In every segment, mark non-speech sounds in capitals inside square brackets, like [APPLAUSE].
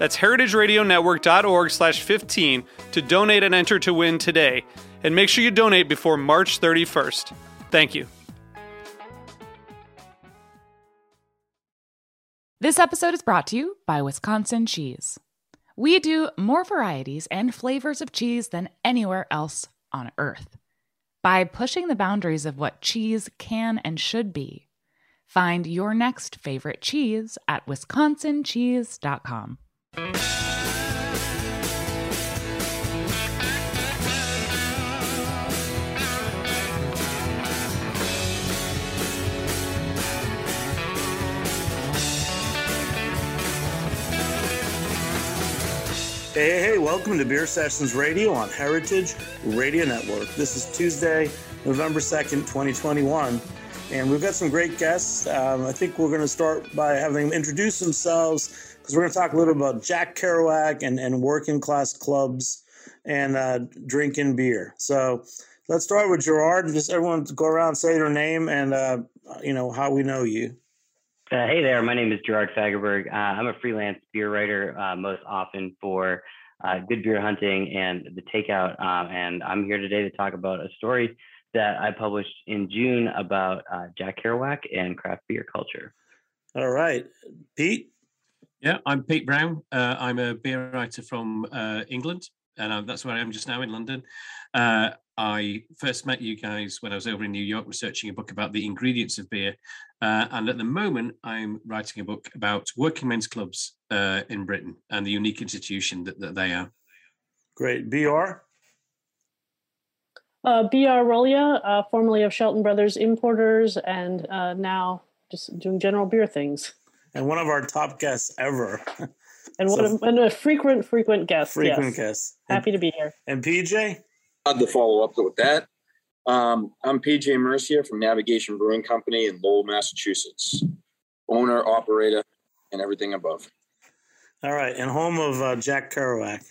That's heritageradionetwork.org slash 15 to donate and enter to win today. And make sure you donate before March 31st. Thank you. This episode is brought to you by Wisconsin Cheese. We do more varieties and flavors of cheese than anywhere else on earth. By pushing the boundaries of what cheese can and should be, find your next favorite cheese at wisconsincheese.com. Hey, hey, welcome to Beer Sessions Radio on Heritage Radio Network. This is Tuesday, November 2nd, 2021, and we've got some great guests. Um, I think we're going to start by having them introduce themselves because we're going to talk a little bit about Jack Kerouac and, and working class clubs and uh, drinking beer. So let's start with Jerard. Just everyone go around, say their name and, uh, you know, how we know you. Uh, hey there, my name is Jerard Fagerberg. Uh, I'm a freelance beer writer, uh, most often for uh, Good Beer Hunting and the Takeout. Um, and I'm here today to talk about a story that I published in June about uh, Jack Kerouac and craft beer culture. All right, Pete. Yeah, I'm Pete Brown. Uh, I'm a beer writer from England, and that's where I am just now in London. I first met you guys when I was over in New York researching a book about the ingredients of beer. Uh, and at the moment, I'm writing a book about working men's clubs uh, in Britain and the unique institution that, that they are. Great. BR? Uh, BR Royla, uh, formerly of Shelton Brothers Importers, and uh, now just doing general beer things. And one of our top guests ever. and, so, one of, and a frequent, frequent guest. Frequent yes. guest. Happy and, to be here. And PJ? I'd to follow up with that. Um, I'm PJ Mercier from Navigation Brewing Company in Lowell, Massachusetts. Owner, operator, and everything above. All right, and home of uh, Jack Kerouac.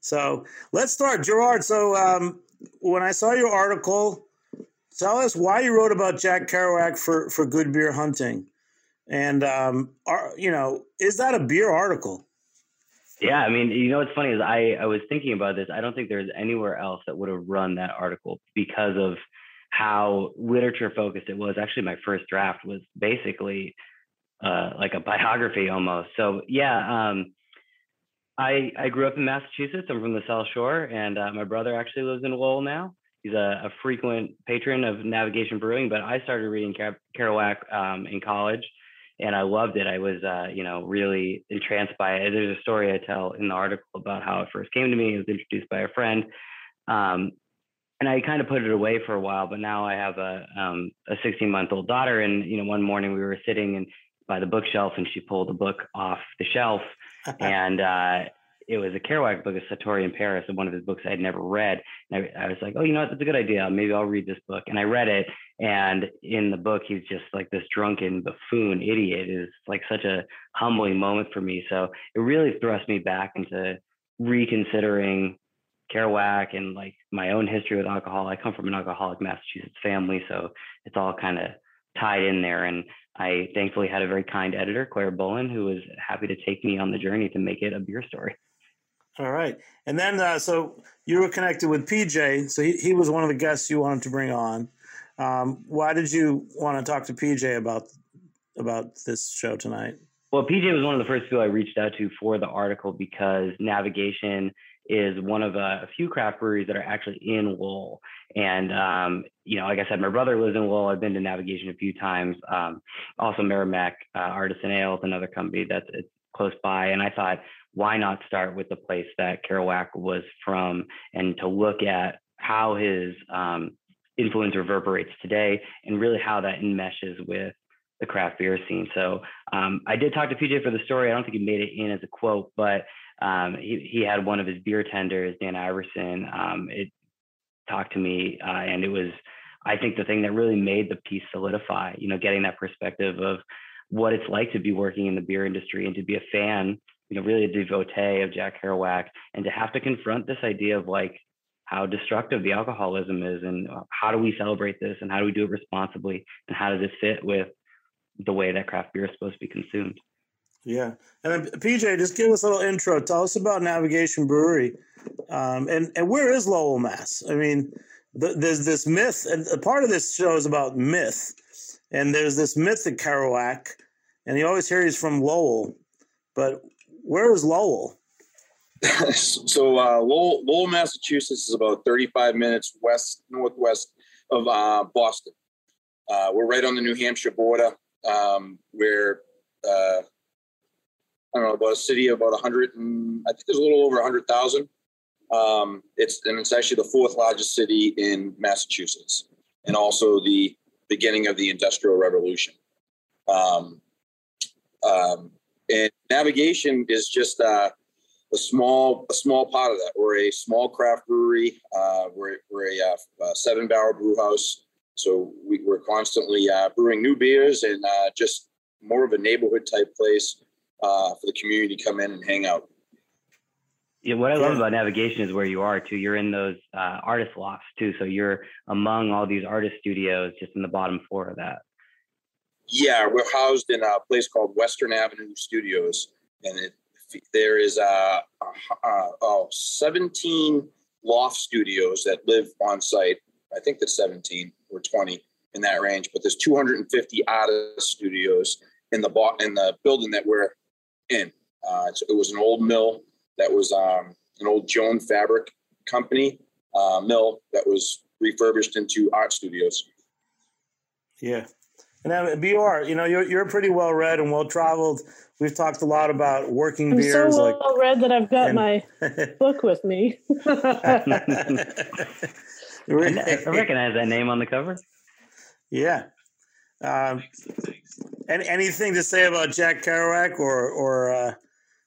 So let's start, Jerard. So um, when I saw your article, tell us why you wrote about Jack Kerouac for for Good Beer Hunting, and um, are, you know, is that a beer article? Yeah, I mean, you know what's funny is I I was thinking about this. I don't think there's anywhere else that would have run that article because of how literature focused it was. Actually, my first draft was basically uh, like a biography almost. So yeah, um, I I grew up in Massachusetts. I'm from the South Shore, and uh, my brother actually lives in Lowell now. He's a, a, frequent patron of Navigation Brewing, but I started reading Kerouac um, in college and I loved it. I was, uh, you know, really entranced by it. There's a story I tell in the article about how it first came to me. It was introduced by a friend, um, and I kind of put it away for a while. But now I have a um, a 16 month old daughter, and you know, one morning we were sitting and by the bookshelf, and she pulled a book off the shelf, [LAUGHS] and uh, it was a Kerouac book, a Satori in Paris, and one of his books I had never read. And I, I, was like, oh, you know what? That's a good idea. Maybe I'll read this book. And I read it. And in the book, he's just like this drunken buffoon idiot. Is like such a humbling moment for me. So it really thrust me back into reconsidering Kerouac and like my own history with alcohol. I come from an alcoholic Massachusetts family, so it's all kind of tied in there. And I thankfully had a very kind editor, Claire Bullen, who was happy to take me on the journey to make it a beer story. All right. And then, uh, so you were connected with PJ. So he, he was one of the guests you wanted to bring on. Um, why did you want to talk to PJ about about this show tonight? Well, PJ was one of the first people I reached out to for the article because navigation is one of a, a few craft breweries that are actually in Lowell. And um, you know, like I said, my brother lives in Lowell. I've been to Navigation a few times. Um, also, Merrimack uh, Artisan Ale is another company that's close by. And I thought, why not start with the place that Kerouac was from, and to look at how his um, influence reverberates today, and really how that enmeshes with the craft beer scene. So um, I did talk to PJ for the story. I don't think he made it in as a quote, but um, he, he had one of his beer tenders, Dan Iverson. Um, it talked to me, uh, and it was, I think, the thing that really made the piece solidify. You know, getting that perspective of what it's like to be working in the beer industry and to be a fan, you know, really a devotee of Jack Kerouac, and to have to confront this idea of like how destructive the alcoholism is, and uh, how do we celebrate this, and how do we do it responsibly, and how does it fit with the way that craft beer is supposed to be consumed. Yeah, and PJ, just give us a little intro. Tell us about Navigation Brewery, um, and and where is Lowell, Mass? I mean, the, there's this myth, and a part of this show is about myth, and there's this myth of Kerouac, and you always hear he's from Lowell, but where is Lowell? [LAUGHS] so uh, Lowell, Lowell, Massachusetts is about 35 minutes west northwest of uh, Boston. Uh, we're right on the New Hampshire border um, where uh, I don't know about a city of about 100 and I think there's a little over 100,000. Um, it's and it's actually the fourth largest city in Massachusetts, and also the beginning of the Industrial Revolution. Um, um, and navigation is just uh, a small a small part of that. We're a small craft brewery. Uh, we're we're a, uh, a seven barrel brew house. So we, are constantly uh, brewing new beers and uh, just more of a neighborhood type place uh, for the community to come in and hang out. Yeah, what I love about navigation is where you are too. You're in those uh, artist lofts too, so you're among all these artist studios, just in the bottom floor of that. Yeah, we're housed in a place called Western Avenue Studios, and it, there is uh, uh, oh, 17 loft studios that live on site. I think that's 17 or 20 in that range. But there's 250 artist studios in the in the building that we're in. Uh, it was an old mill that was um, an old Joan Fabric Company uh, mill that was refurbished into art studios. Yeah. And then BR, you know, you're you're pretty well read and well traveled. We've talked a lot about working I'm beers. so well like, read that I've got and, my [LAUGHS] book with me. I recognize that name on the cover. Yeah. Um, any, anything to say about Jack Kerouac or or uh,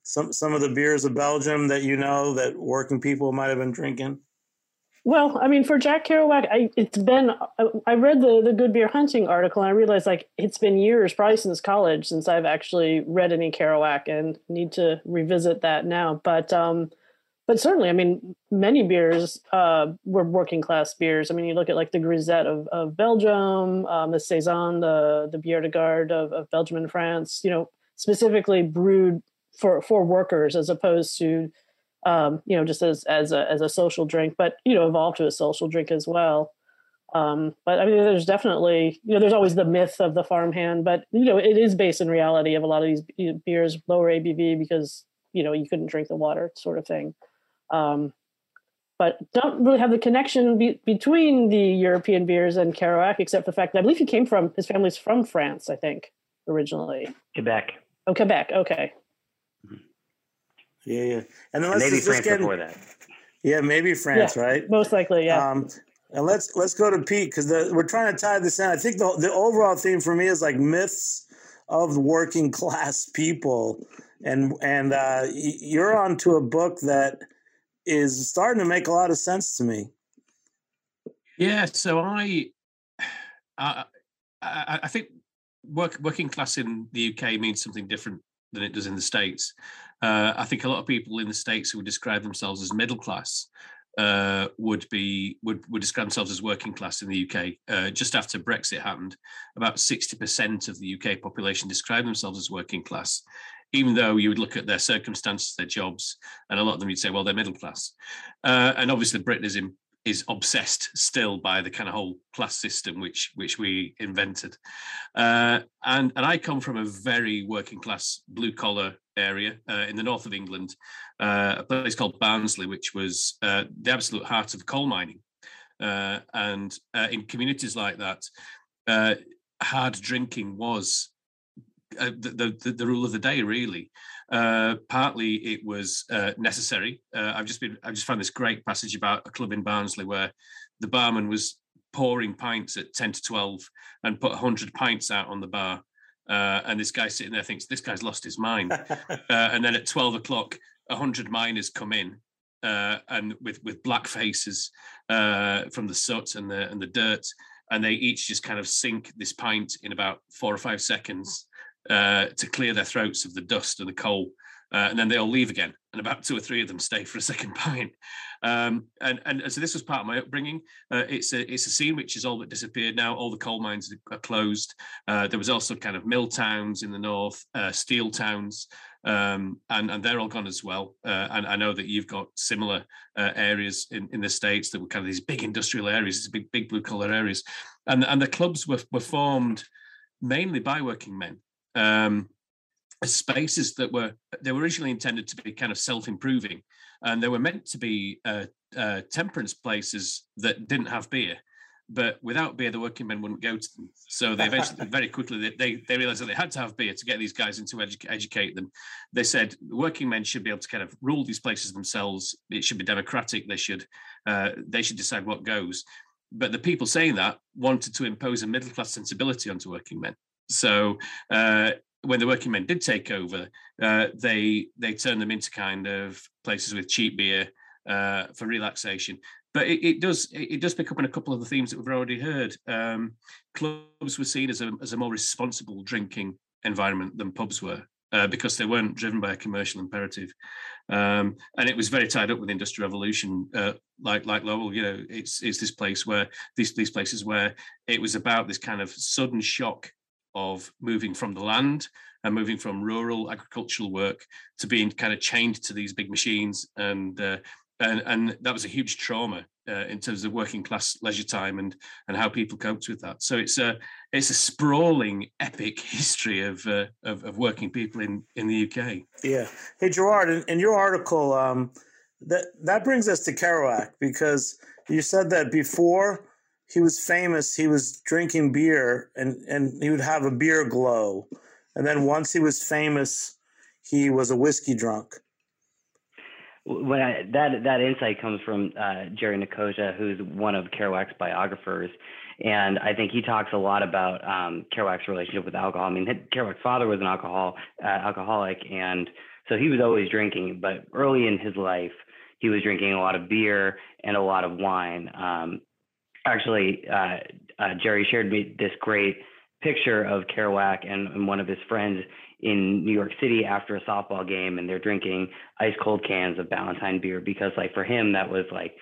some some of the beers of Belgium that you know that working people might have been drinking? Well, I mean, for Jack Kerouac, I, it's been. I read the the Good Beer Hunting article, and I realized like it's been years, probably since college, since I've actually read any Kerouac, and need to revisit that now. But um, but certainly, I mean, many beers uh, were working class beers. I mean, you look at like the Grisette of, of Belgium, um, the Saison, the the Bière de Garde of, of Belgium and France. You know, specifically brewed for for workers as opposed to um, you know just as as a as a social drink, but you know evolved to a social drink as well. Um, but I mean, there's definitely you know there's always the myth of the farmhand, but you know it is based in reality of a lot of these beers lower ABV because you know you couldn't drink the water sort of thing um, but don't really have the connection be- between the European beers and Kerouac, except for the fact that I believe he came from his family's from France, I think, originally. Quebec. Oh, Quebec. Okay. Yeah, yeah, and then let's maybe just, France get, before that. Yeah, maybe France, yeah, right? Most likely, yeah. Um, and let's let's go to Pete because we're trying to tie this in. I think the the overall theme for me is like myths of working [LAUGHS] class people, and and uh, you're onto a book that is starting to make a lot of sense to me. Yeah, so I, [SIGHS] I, I think work, working class in the UK means something different than it does in the states. Uh, I think a lot of people in the states who would describe themselves as middle class uh, would be would would describe themselves as working class in the UK. Uh, just after Brexit happened, about sixty percent of the UK population described themselves as working class, even though you would look at their circumstances, their jobs, and a lot of them you'd say, well, they're middle class. Uh, and obviously, Britain is in, is obsessed still by the kind of whole class system which which we invented. Uh, and and I come from a very working class, blue collar area uh, in the north of England, uh, a place called Barnsley, which was uh, the absolute heart of coal mining. Uh, and uh, in communities like that, uh, hard drinking was the, the, the rule of the day, really. partly it was necessary. I've just been I've just found this great passage about a club in Barnsley where the barman was pouring pints at 10 to 12 and put 100 pints out on the bar uh, and this guy sitting there thinks this guy's lost his mind. [LAUGHS] uh, and then at 12 o'clock, 100 miners come in uh, and with, with black faces uh, from the soot and the, and the dirt. And they each just kind of sink this pint in about four or five seconds uh, to clear their throats of the dust and the coal. Uh, and then they all leave again, and about two or three of them stay for a second [LAUGHS] pint. Um, and, and so this was part of my upbringing. Uh, it's a it's a scene which is all but disappeared now. All the coal mines are closed. Uh, there was also kind of mill towns in the north, uh, steel towns, um, and and they're all gone as well. Uh, and I know that you've got similar uh, areas in, in the states that were kind of these big industrial areas, these big big blue collar areas, and and the clubs were were formed mainly by working men. Um, spaces that were they were originally intended to be kind of self-improving and they were meant to be uh, uh, temperance places that didn't have beer but without beer the working men wouldn't go to them. So they eventually [LAUGHS] very quickly they, they realized that they had to have beer to get these guys into edu- educate them. They said working men should be able to kind of rule these places themselves. It should be democratic. They should uh, they should decide what goes. But the people saying that wanted to impose a middle class sensibility onto working men. So uh, when the working men did take over, uh, they they turned them into kind of places with cheap beer uh, for relaxation. But it, it, does it does pick up on a couple of the themes that we've already heard. Um, clubs were seen as a as a more responsible drinking environment than pubs were. Uh, because they weren't driven by a commercial imperative, um, and it was very tied up with industrial revolution. Uh, like like Lowell, you know, it's it's this place where these these places where it was about this kind of sudden shock of moving from the land and moving from rural agricultural work to being kind of chained to these big machines and uh, and and that was a huge trauma uh, in terms of working class leisure time and and how people coped with that. So it's a it's a sprawling epic history of uh, of, of, working people in in the UK. Yeah. Hey Jerard, in, in your article, um, that that brings us to Kerouac because you said that before he was famous, he was drinking beer and, and he would have a beer glow. And then once he was famous, he was a whiskey drunk. When I, that that insight comes from uh, Jerry Nicosia, who's one of Kerouac's biographers, and I think he talks a lot about um, Kerouac's relationship with alcohol. I mean, Kerouac's father was an alcohol uh, alcoholic, and so he was always drinking. But early in his life, he was drinking a lot of beer and a lot of wine. Um, actually, uh, uh, Jerry shared me this great picture of Kerouac and, and, one of his friends in New York City after a softball game, and they're drinking ice cold cans of Ballantine beer because, like, for him, that was like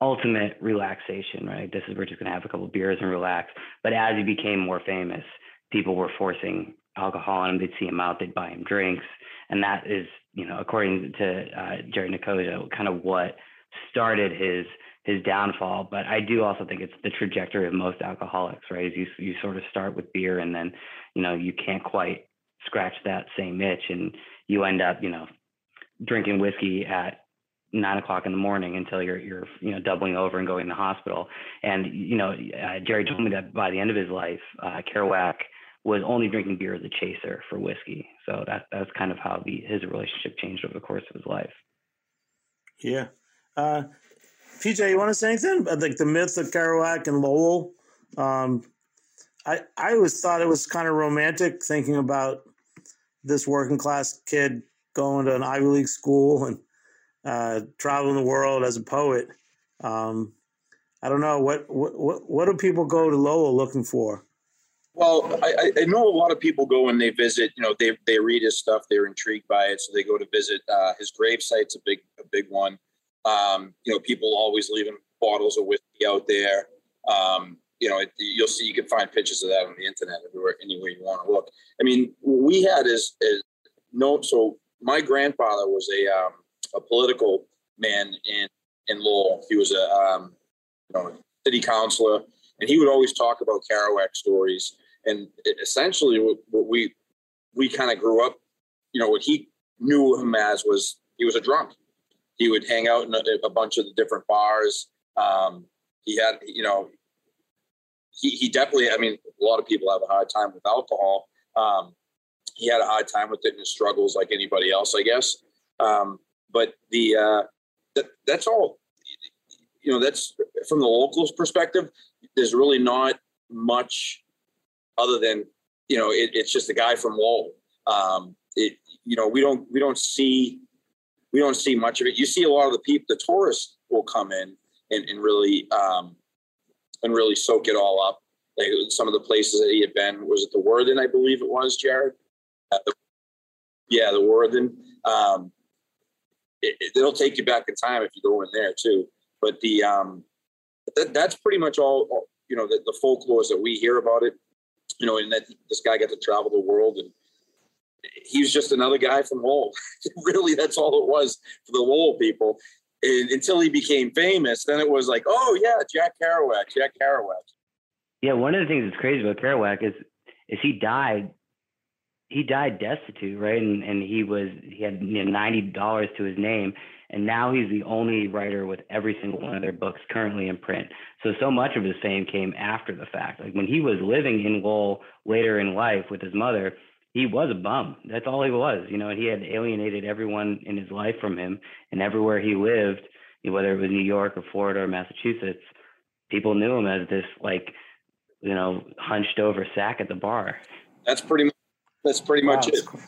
ultimate relaxation, right? This is we're just gonna have a couple beers and relax. But as he became more famous, people were forcing alcohol on him. They'd see him out, they'd buy him drinks, and that is, you know, according to uh, Jerry Nicosia, kind of what started his his downfall. But I do also think it's the trajectory of most alcoholics, right? Is you you sort of start with beer and then, you know, you can't quite scratch that same itch and you end up, you know, drinking whiskey at nine o'clock in the morning until you're you're you know doubling over and going to the hospital. And you know, uh, Jerry told me that by the end of his life, uh, Kerouac was only drinking beer as a chaser for whiskey. So that that's kind of how the his relationship changed over the course of his life. Yeah. Uh, PJ, you want to say anything about like the myth of Kerouac and Lowell? Um, I I always thought it was kind of romantic thinking about this working class kid going to an Ivy League school and uh, traveling the world as a poet. Um, I don't know what, what what do people go to Lowell looking for? Well, I, I, know a lot of people go and they visit. You know, they they read his stuff, they're intrigued by it, so they go to visit. Uh, his grave site's a big a big one. Um, you know, people always leaving bottles of whiskey out there. Um, you know, it, you'll see, you can find pictures of that on the internet everywhere, anywhere you want to look. I mean, we had is, is no, so my grandfather was a, um, a political man in, in Lowell. He was a, um, you know, city councilor, and he would always talk about Kerouac stories. And essentially, what we we kind of grew up, you know, what he knew him as was he was a drunk. He would hang out in a, a bunch of the different bars. Um, he had, you know, he, he definitely, I mean, a lot of people have a hard time with alcohol. Um, he had a hard time with it and struggles like anybody else, I guess. Um, but the, uh, that, that's all, you know, that's from the locals perspective, there's really not much other than, you know, it, it's just a guy from Lowell. Um, it, you know, we don't, we don't see, we don't see much of it. You see a lot of the people, the tourists will come in and, and really, um, and really soak it all up. Like some of the places that he had been, was it the Worthen, I believe it was, Jared? Uh, the, yeah, the Worthen. Um, it, it, it'll take you back in time if you go in there too. But the um, that, that's pretty much all, all you know the, the folklore that we hear about it. You know, and that this guy got to travel the world and he was just another guy from Lowell. [LAUGHS] really, that's all it was for the Lowell people. And until he became famous, then it was like, oh yeah, Jack Kerouac, Jack Kerouac. Yeah, one of the things that's crazy about Kerouac is is he died he died destitute, right? And and he was he had you know, ninety dollars to his name, and now he's the only writer with every single one of their books currently in print. So so much of his fame came after the fact. Like when he was living in Lowell later in life with his mother, he was a bum. That's all he was, you know. And he had alienated everyone in his life from him, and everywhere he lived, whether it was New York or Florida or Massachusetts, people knew him as this like, you know, hunched over sack at the bar. That's pretty. Much, that's pretty wow, much it. Cool.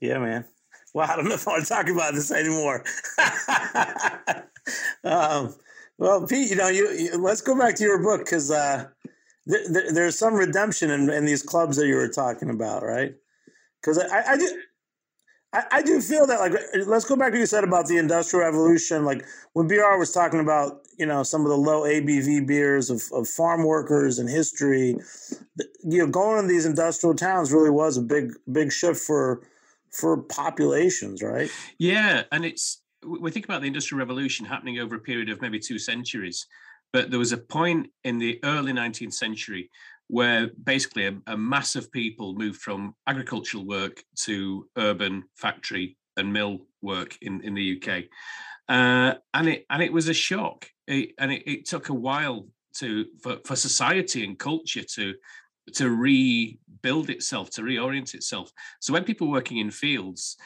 Yeah, man. Well, I don't know if I want to talk about this anymore. [LAUGHS] um, well, Pete, you know, you, you, let's go back to your book because uh, there, there's some redemption in, in, these clubs that you were talking about, right? Because I, I, do. I, I do feel that, like, uh, let's go back to what you said about the Industrial Revolution. Like, when BR was talking about, you know, some of the low ABV beers of, of farm workers and history, you know, going to these industrial towns really was a big, big shift for for populations, right? Yeah, and it's we think about the industrial revolution happening over a period of maybe two centuries but there was a point in the early 19th century where basically a, a mass of people moved from agricultural work to urban factory and mill work in, in the UK. Uh, and it and it was a shock. It, and it, it, took a while to for, for society and culture to to rebuild itself, to reorient itself. So when people working in fields,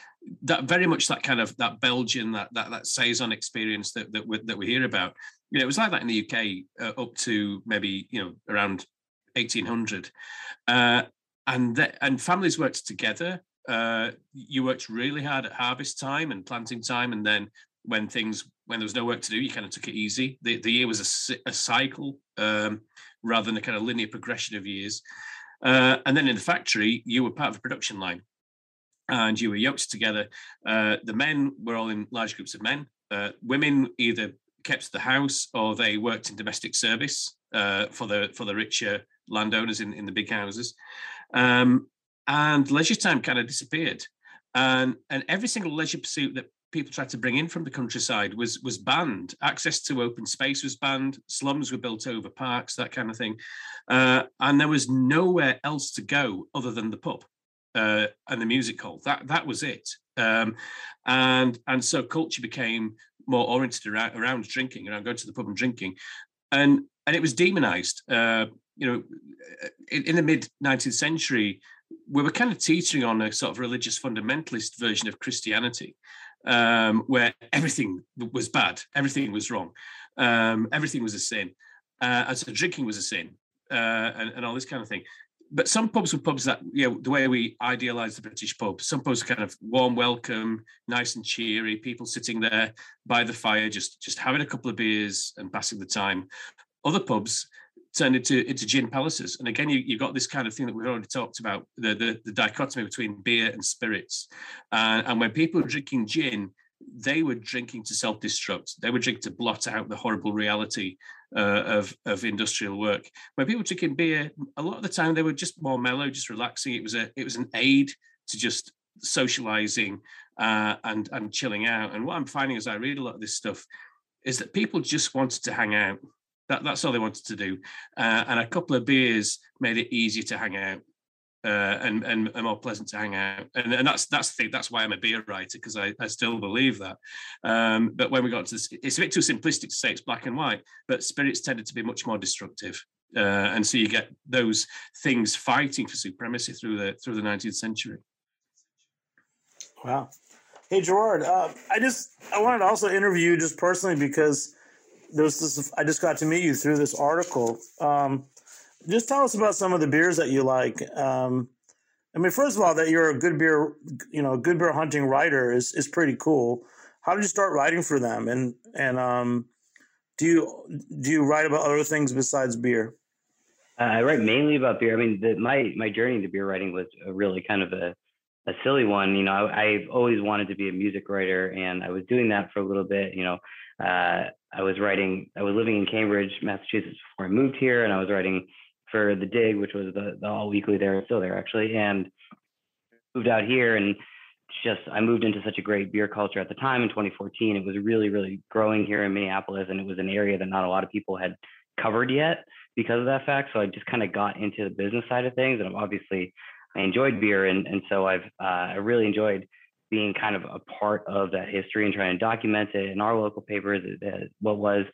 that very much that kind of that Belgian, that that that saison experience that that we, that we hear about, you know, it was like that in the UK uh, up to maybe you know around 1800, uh, and that, and families worked together. Uh, you worked really hard at harvest time and planting time, and then when things when there was no work to do, you kind of took it easy. The the year was a, a cycle um, rather than a kind of linear progression of years. Uh, and then in the factory, you were part of a production line, and you were yoked together. Uh, the men were all in large groups of men. Uh, women either kept the house or they worked in domestic service uh, for the for the richer landowners in, in the big houses. Um, and leisure time kind of disappeared. And, and every single leisure pursuit that people tried to bring in from the countryside was was banned. Access to open space was banned. Slums were built over parks, that kind of thing, uh, and there was nowhere else to go other than the pub uh, and the music hall. That that was it. Um, and and so culture became more oriented around, around drinking, around going to the pub and drinking, and and it was demonized. Uh, you know, in, in the mid 19th century, we were kind of teetering on a sort of religious fundamentalist version of Christianity, um, where everything was bad, everything was wrong, um, everything was a sin, uh, and so drinking was a sin, uh, and, and all this kind of thing but some pubs were pubs that you know the way we idealize the British pub. Some pubs are kind of warm welcome, nice and cheery, people sitting there by the fire, just just having a couple of beers and passing the time. Other pubs turned into into gin palaces, and again, you you got this kind of thing that we've already talked about the the, the dichotomy between beer and spirits, uh, and when people are drinking gin, they were drinking to self-destruct. They were drinking to blot out the horrible reality uh, of of industrial work. When people took in beer, a lot of the time they were just more mellow, just relaxing. It was a it was an aid to just socializing uh, and and chilling out. And what I'm finding as I read a lot of this stuff is that people just wanted to hang out. That, that's all they wanted to do. Uh, and a couple of beers made it easier to hang out. Uh, and, and and more pleasant to hang out. And, and that's that's the thing. That's why I'm a beer writer because I, I still believe that. Um, but when we got to this, it's a bit too simplistic to say it's black and white. But spirits tended to be much more destructive, uh, and so you get those things fighting for supremacy through the through the 19th century. Wow. Hey Jerard, uh, I just I wanted to also interview you just personally because there's this. I just got to meet you through this article. Um, just tell us about some of the beers that you like. Um, I mean, first of all, that you're a good beer, you know, good beer hunting writer is is pretty cool. How did you start writing for them? And and um, do you do you write about other things besides beer? Uh, I write mainly about beer. I mean, the, my my journey to beer writing was really kind of a a silly one. You know, I, I've always wanted to be a music writer, and I was doing that for a little bit. You know, uh, I was writing. I was living in Cambridge, Massachusetts, before I moved here, and I was writing for the dig, which was the, the all weekly there, still there actually, and moved out here and just I moved into such a great beer culture at the time in 2014. It was really, really growing here in Minneapolis, and it was an area that not a lot of people had covered yet because of that fact. So I just kind of got into the business side of things, and obviously I enjoyed beer, and and so I've uh, I really enjoyed being kind of a part of that history and trying to document it in our local papers. What was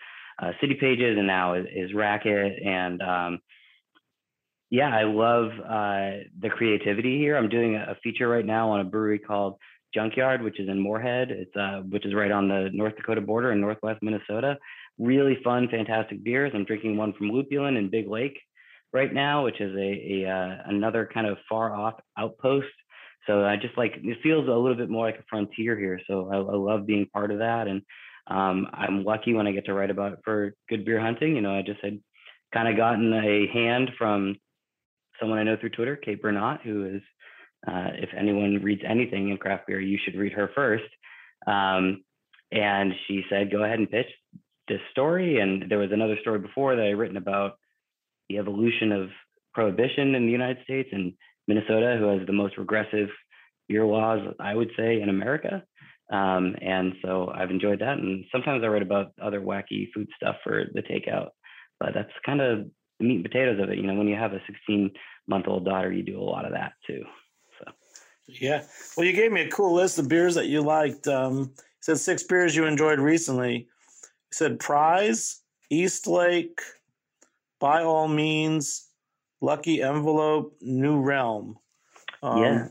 uh, City Pages, and now is, is Racket, and um, yeah, I love uh, the creativity here. I'm doing a feature right now on a brewery called Junkyard, which is in Moorhead. It's uh, which is right on the North Dakota border in Northwest Minnesota. Really fun, fantastic beers. I'm drinking one from Lupulin in Big Lake right now, which is a, a uh, another kind of far off outpost. So I just like it feels a little bit more like a frontier here. So I, I love being part of that, and um, I'm lucky when I get to write about it for Good Beer Hunting. You know, I just had kind of gotten a hand from someone I know through Twitter, Kate Bernot, who is, uh, if anyone reads anything in craft beer, you should read her first. Um, and she said, go ahead and pitch this story. And there was another story before that I written about the evolution of prohibition in the United States and Minnesota, who has the most regressive beer laws, I would say, in America. Um, and so I've enjoyed that. And sometimes I write about other wacky food stuff for the takeout, but that's kind of the meat and potatoes of it. You know, when you have a 16 month old daughter, you do a lot of that too. So, yeah. Well, you gave me a cool list of beers that you liked. Um, said six beers you enjoyed recently. You said Pryes, East Lake, By All Means, Lucky Envelope, New Realm. Um, yeah.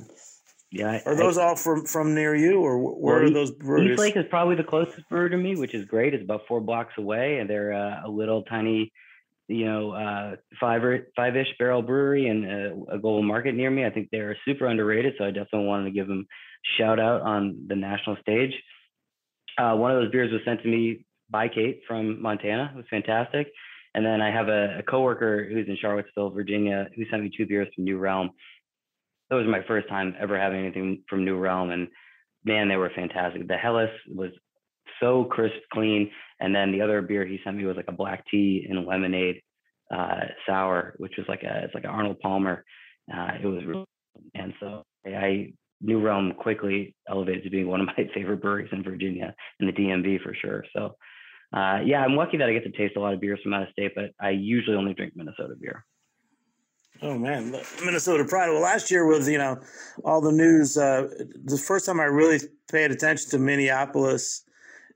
Yeah, are those I, all from from near you, or where well, are those breweries? East Lake is probably the closest brewer to me, which is great. It's about four blocks away, and they're uh, a little tiny you know, uh, five or five-ish barrel brewery and a, a, global market near me. I think they're super underrated, so I definitely wanted to give them shout out on the national stage. Uh, one of those beers was sent to me by Kate from Montana. It was fantastic. And then I have a, a coworker who's in Charlottesville, Virginia, who sent me two beers from New Realm. That was my first time ever having anything from New Realm, and man, they were fantastic. The Helles was so crisp, clean. And then the other beer he sent me was like a black tea and lemonade uh, sour, which was like a it's like an Arnold Palmer. Uh, it was, really, and so I New Realm quickly elevated to being one of [LAUGHS] my favorite breweries in Virginia and the DMV for sure. So uh, yeah, I'm lucky that I get to taste a lot of beers from out of state, but I usually only drink Minnesota beer. Oh man, Minnesota Pride. Well, last year was you know all the news. Uh, the first time I really paid attention to Minneapolis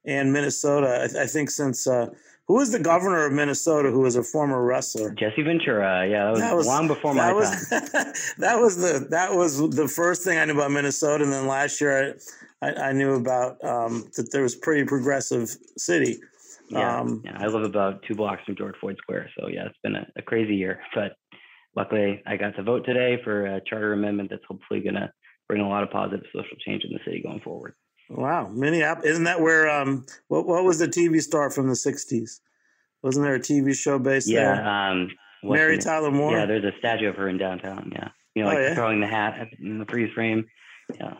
and Minnesota. I, th- I think since uh, who was the governor of Minnesota who was a former wrestler? Jesse Ventura. Yeah, that was, that was long before my was, time. [LAUGHS] that was the that was the first thing I knew about Minnesota, and then last year I I, I knew about um, that there was pretty progressive city. Yeah, um, yeah, I live about two blocks from George Floyd Square, so yeah, it's been a, a crazy year. But luckily, I got to vote today for a charter amendment that's hopefully going to bring a lot of positive social change in the city going forward. Wow, Minneapolis. Isn't that where um what what was the TV star from the '60s? Wasn't there a TV show based yeah, there? Um, Mary Tyler Moore. Yeah, there's a statue of her in downtown. Yeah, you know, oh, like oh, yeah? throwing the hat in the freeze frame. Yeah.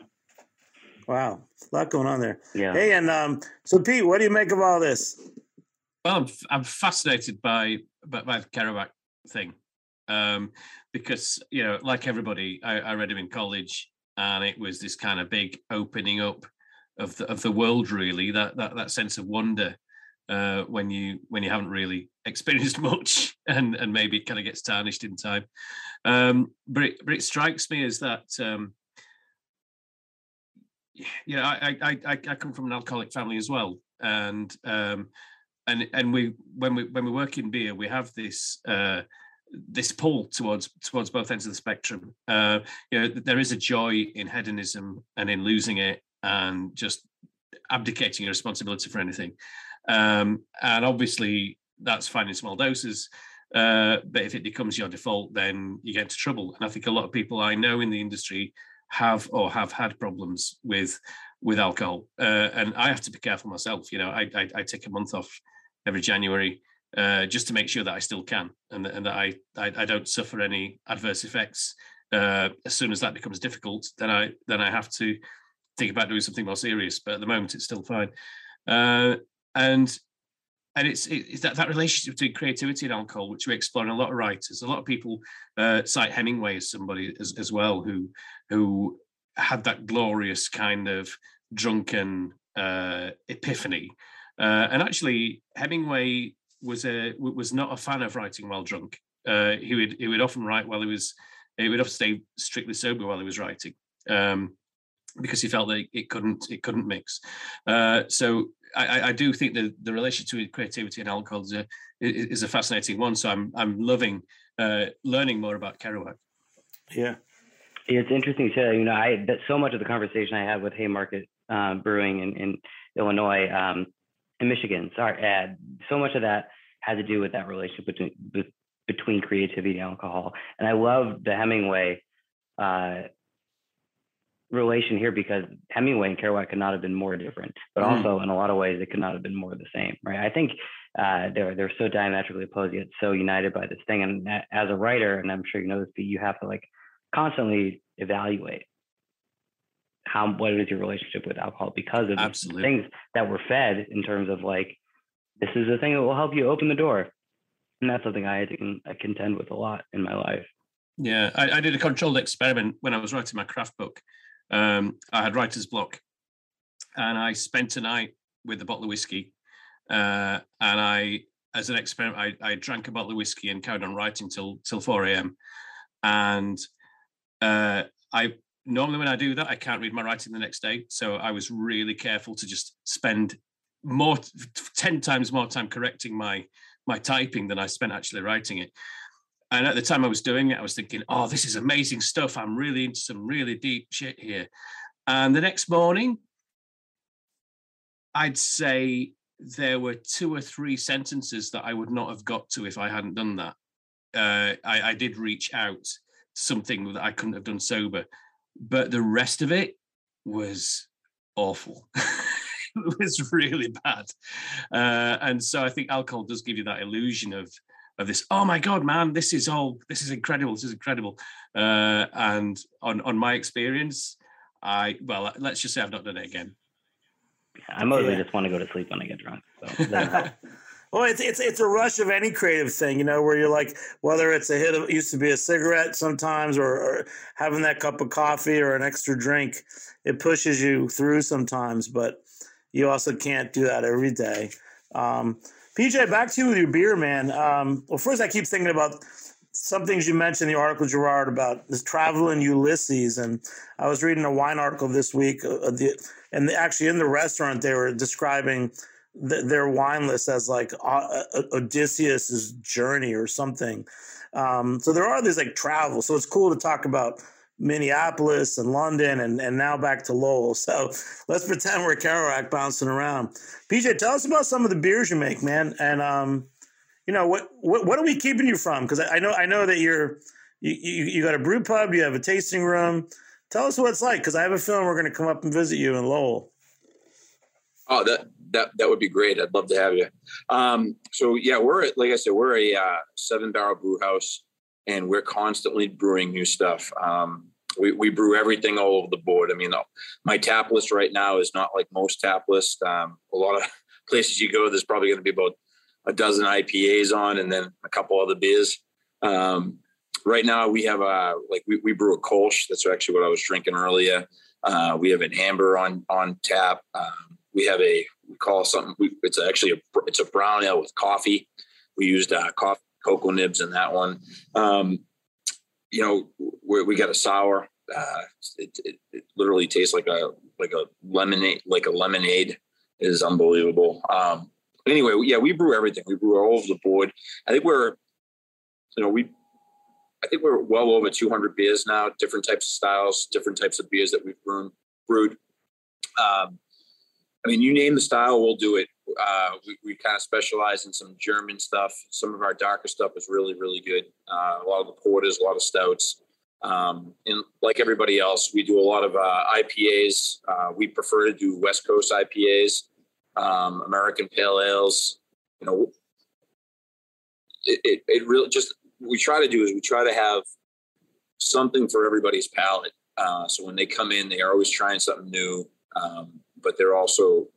Wow, a lot going on there. Yeah. Hey, and um, so Pete, what do you make of all this? Well, I'm, I'm fascinated by by, by the Kerouac thing, um, because you know, like everybody, I, I read him in college, and it was this kind of big opening up of the, of the world really that that that sense of wonder uh, when you when you haven't really [LAUGHS] experienced much, and and maybe it kind of gets tarnished in time. Um, but it, but it strikes me as that. Um, yeah, I, I I I come from an alcoholic family as well, and um, and and we when we when we work in beer, we have this uh, this pull towards towards both ends of the spectrum. Uh, you know, there is a joy in hedonism and in losing it and just abdicating your responsibility for anything. Um, and obviously, that's fine in small doses. Uh, but if it becomes your default, then you get into trouble. And I think a lot of people I know in the industry have or have had problems with with alcohol. Uh, and I have to be careful myself. You know, I, I, I take a month off every January uh, just to make sure that I still can and, and that I, I, I don't suffer any adverse effects. Uh, as soon as that becomes difficult, then I then I have to think about doing something more serious. But at the moment, it's still fine. Uh, and and it's, it's that, that relationship between creativity and alcohol, which we explore in a lot of writers. A lot of people uh, cite Hemingway as somebody as, as well who who had that glorious kind of drunken uh, epiphany. Uh, and actually, Hemingway was a was not a fan of writing while drunk. Uh, he would he would often write while he was he would often stay strictly sober while he was writing. Um, because he felt that it couldn't it couldn't mix. Uh, so I, I, do think that the relationship to creativity and alcohol is a is a fascinating one. So I'm I'm loving uh, learning more about Kerouac. Yeah, it's interesting too. You know, I that so much of the conversation I had with Haymarket uh, Brewing in, in Illinois, um, in Michigan, sorry, uh, so much of that had to do with that relationship between between creativity and alcohol. And I love the Hemingway uh, relation here because Hemingway and Kerouac could not have been more different, but mm. also in a lot of ways it could not have been more the same, right? I think uh, they're they're so diametrically opposed yet so united by this thing. And as a writer, and I'm sure you know this, but you have to like constantly evaluate how what is your relationship with alcohol because of Absolutely. things that were fed in terms of like this is the thing that will help you open the door, and that's something I had to I contend with a lot in my life. Yeah, I, I, did a controlled experiment when I was writing my craft book, um, I had writer's block, and I spent a night with a bottle of whiskey, uh, and I, as an experiment, I, I, drank a bottle of whiskey and carried on writing till till four a.m. And uh, I normally when I do that, I can't read my writing the next day, so I was really careful to just spend more ten times more time correcting my my typing than I spent actually writing it. And at the time I was doing it, I was thinking, oh, this is amazing stuff. I'm really into some really deep shit here. And the next morning, I'd say there were two or three sentences that I would not have got to if I hadn't done that. Uh, I, I did reach out to something that I couldn't have done sober, but the rest of it was awful. [LAUGHS] it was really bad. Uh, and so I think alcohol does give you that illusion of of this oh my god man this is all this is incredible this is incredible uh, and on on my experience i well let's just say i've not done it again i mostly yeah. just want to go to sleep when i get drunk so [LAUGHS] Well, it's it's it's a rush of any creative thing, you know, where you're like, whether it's a hit of used to be a cigarette sometimes, or, or, having that cup of coffee or an extra drink, it pushes you through sometimes. But you also can't do that every day. Um, PJ, back to you with your beer, man. Um, well, first, I keep thinking about some things you mentioned in the article, Jerard, about this travel in Ulysses. And I was reading a wine article this week, uh, the, and the, actually in the restaurant, they were describing the, their wine list as like uh, uh, Odysseus's journey or something. Um, so there are these like travel. So it's cool to talk about Minneapolis and London and, and now back to Lowell. So let's pretend we're Kerouac bouncing around. PJ, tell us about some of the beers you make, man. And um, you know, what what, what are we keeping you from? Because I, I, know I know that you're you, you, you got a brew pub, you have a tasting room. Tell us what it's like, because I have a feeling we're going to come up and visit you in Lowell. Oh, that that that would be great. I'd love to have you. Um, so yeah, we're like I said, we're a uh, seven barrel brew house and we're constantly brewing new stuff. Um, we, we brew everything all over the board. I mean, my tap list right now is not like most tap lists. Um, a lot of [LAUGHS] places you go, there's probably going to be about a dozen IPAs on, and then a couple other beers. Um, right now, we have a like we, we brew a Kolsch. That's actually what I was drinking earlier. Uh, we have an amber on on tap. Um, we have a we call something. We, it's actually a it's a brown ale with coffee. We used uh, coffee cocoa nibs in that one. Um, you know, we, we got a sour. Uh, it, it, it, literally tastes like a like a lemonade, like a lemonade. It is unbelievable. Um, anyway, yeah, we brew everything. We brew all over the board. I think we're, you know, we, I think we're well over 200 beers now, different types of styles, different types of beers that we've brewed. Um, I mean, you name the style, we'll do it. Uh, we, we kind of specialize in some German stuff. Some of our darker stuff is really, really good. Uh, a lot of the porters, a lot of stouts. Um, and like everybody else, we do a lot of uh, IPAs. Uh, we prefer to do West Coast IPAs, um, American Pale Ales. You know, it, it, it, really just we try to do is we try to have something for everybody's palate. Uh, so when they come in, they are always trying something new, um, but they're also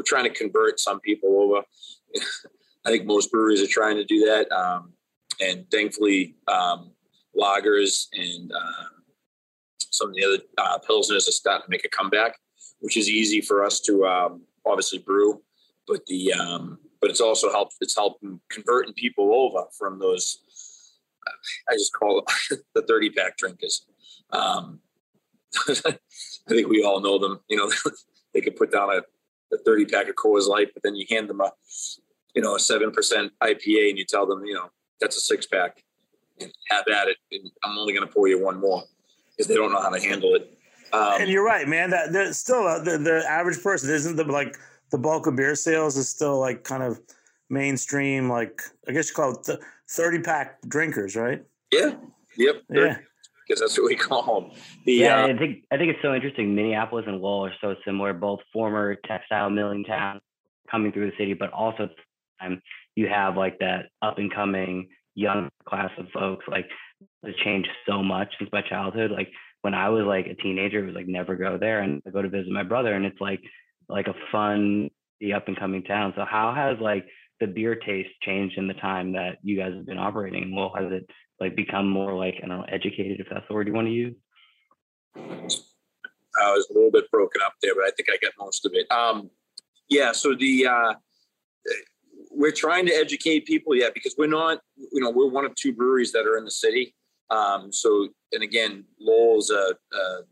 we're trying to convert some people over. [LAUGHS] I think most breweries are trying to do that, um, and thankfully um, lagers and uh, some of the other uh, pilsners are starting to make a comeback, which is easy for us to um, obviously brew. But the um, but it's also helped. It's helping converting people over from those. I just call it [LAUGHS] the thirty pack drinkers. Um, [LAUGHS] I think we all know them. You know, they could put down a, a thirty pack of Coors Light, but then you hand them a you know a seven percent IPA, and you tell them you know that's a six pack and have at it. And I'm only going to pour you one more because they don't know how to handle it. Um, and you're right, man. That there's still uh, the, the average person isn't the like the bulk of beer sales is still like kind of mainstream. Like I guess you call it the thirty pack drinkers, right? Yeah. Yep. Yeah. Because that's what we [LAUGHS] call them. The, yeah, uh, I think I think it's so interesting. Minneapolis and Lowell are so similar, both former textile milling towns coming through the city, but also um, you have like that up and coming young class of folks like has changed so much since my childhood like when i was like a teenager it was like never go there and i go to visit my brother and it's like like a fun the up and coming town so how has like the beer taste changed in the time that you guys have been operating well has it like become more like i don't know educated if that's the word you want to use i was a little bit broken up there but i think i got most of it um yeah so the uh we're trying to educate people, yeah, because we're not, you know, we're one of two breweries that are in the city. Um, so, and again, Lowell is a, a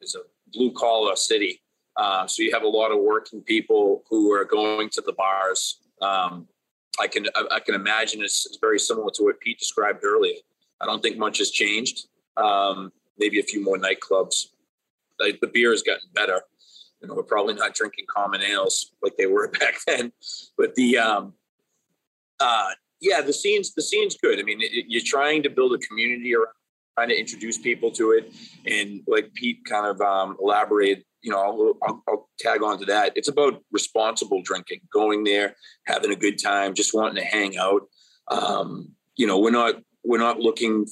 is a blue collar city. Uh, so you have a lot of working people who are going to the bars. Um, I can I, can imagine it's, it's, very similar to what Pete described earlier. I don't think much has changed. Um, maybe a few more nightclubs. Like the beer has gotten better. You know, we're probably not drinking common ales like they were [LAUGHS] back then, but the um, uh, yeah, the scene's the scene's good. I mean, it, you're trying to build a community around, trying to introduce people to it, and like Pete kind of um, elaborated. You know, I'll, I'll, I'll tag on to that. It's about responsible drinking, going there, having a good time, just wanting to hang out. Um, you know, we're not we're not looking.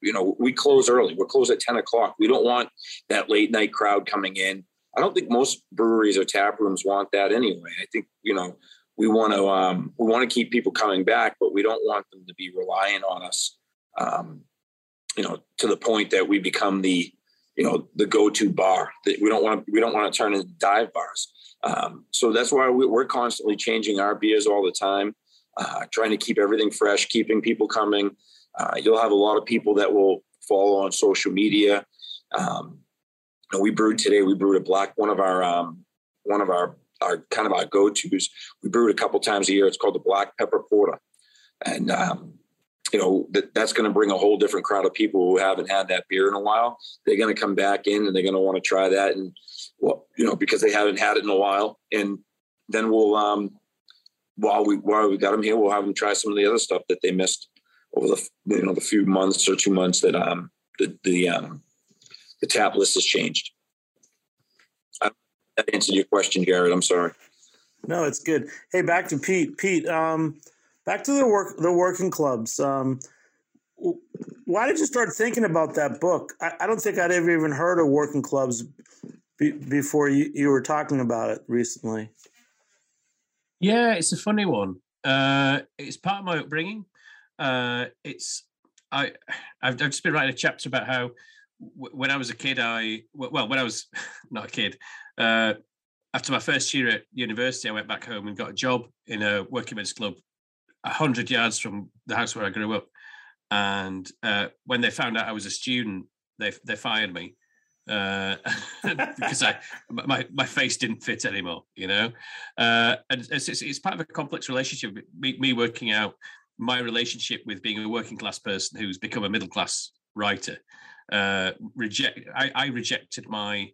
You know, we close early. We're closed at ten o'clock. We don't want that late night crowd coming in. I don't think most breweries or tap rooms want that anyway. I think you know we want to um, we want to keep people coming back, but we don't want them to be relying on us. Um, you know, to the point that we become the you know the go-to bar. That we don't want to we don't want to turn into dive bars. Um, so that's why we, are constantly changing our beers all the time, uh, trying to keep everything fresh, keeping people coming. Uh, you'll have a lot of people that will follow on social media. Um, we brewed today. We brewed a black one of our um, one of our our kind of our go-to's. We brew it a couple times a year. It's called the Black Pepper Porter, and um, you know that, that's going to bring a whole different crowd of people who haven't had that beer in a while. They're going to come back in and they're going to want to try that, and well, you know, because they haven't had it in a while. And then we'll um, while we while we got them here, we'll have them try some of the other stuff that they missed over the you know the few months or two months that um the the um the tap list has changed that answered your question, Jared. I'm sorry. No, it's good. Hey, back to Pete. Pete, um, back to the work the working clubs. Um, why did you start thinking about that book? I, I don't think I'd ever even heard of working clubs be, before you, you were talking about it recently. Yeah, it's a funny one. Uh, it's part of my upbringing. Uh, it's I I've, I've just been writing a chapter about how when I was a kid, I well, when I was [LAUGHS] not a kid, uh, after my first year at university, I went back home and got a job in a working men's club, hundred yards from the house where I grew up. And uh, when they found out I was a student, they they fired me uh, [LAUGHS] because I my my face didn't fit anymore, you know. Uh, and it's, it's, it's part of a complex relationship. Me, me working out my relationship with being a working class person who's become a middle class writer. Uh, reject I, I rejected my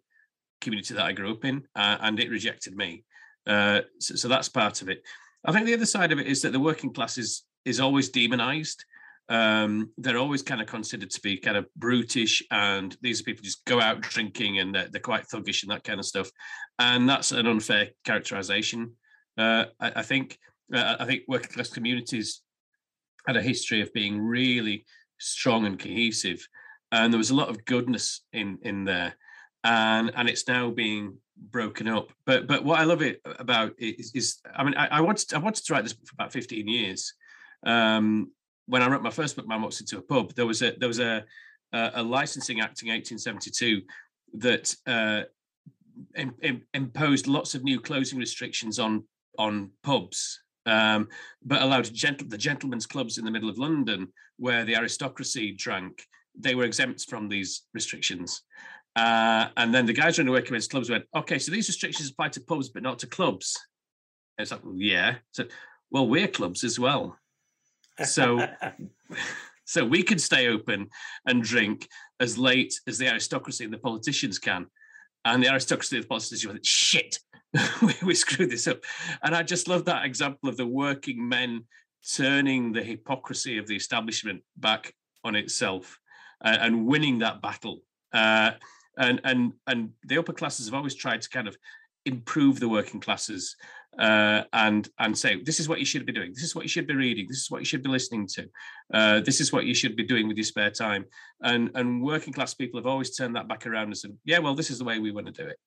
community that I grew up in, uh, and it rejected me. Uh, so, so, that's part of it. I think the other side of it is that the working class is is always demonized. Um, they're always kind of considered to be kind of brutish, and these are people just go out drinking and they're, they're quite thuggish and that kind of stuff. And that's an unfair characterization. Uh, I, I, think uh, I think working class communities had a history of being really strong and cohesive, and there was a lot of goodness in in there and and it's now being broken up. But but what I love it about it is, is I mean I, I, wanted I wanted to write this for about 15 years. Um, when I wrote my first book, Man Walks Into a Pub, there was a there was a a, a licensing act in 1872 that uh, in, in, imposed lots of new closing restrictions on on pubs, um, but allowed gentle, the gentlemen's clubs in the middle of London, where the aristocracy drank, they were exempt from these restrictions. Uh, and then the guys running the working men's clubs went, okay, so these restrictions apply to pubs, but not to clubs. And it's like, well, yeah. So, well, we're clubs as well. So, [LAUGHS] so we can stay open and drink as late as the aristocracy and the politicians can. And the aristocracy and the politicians went, shit, [LAUGHS] we, we screwed this up. And I just love that example of the working men turning the hypocrisy of the establishment back on itself uh, and winning that battle. Uh, and and and the upper classes have always tried to kind of improve the working classes uh, and and say this is what you should be doing. This is what you should be reading. This is what you should be listening to. Uh, this is what you should be doing with your spare time. And and working class people have always turned that back around and said yeah well this is the way we want to do it.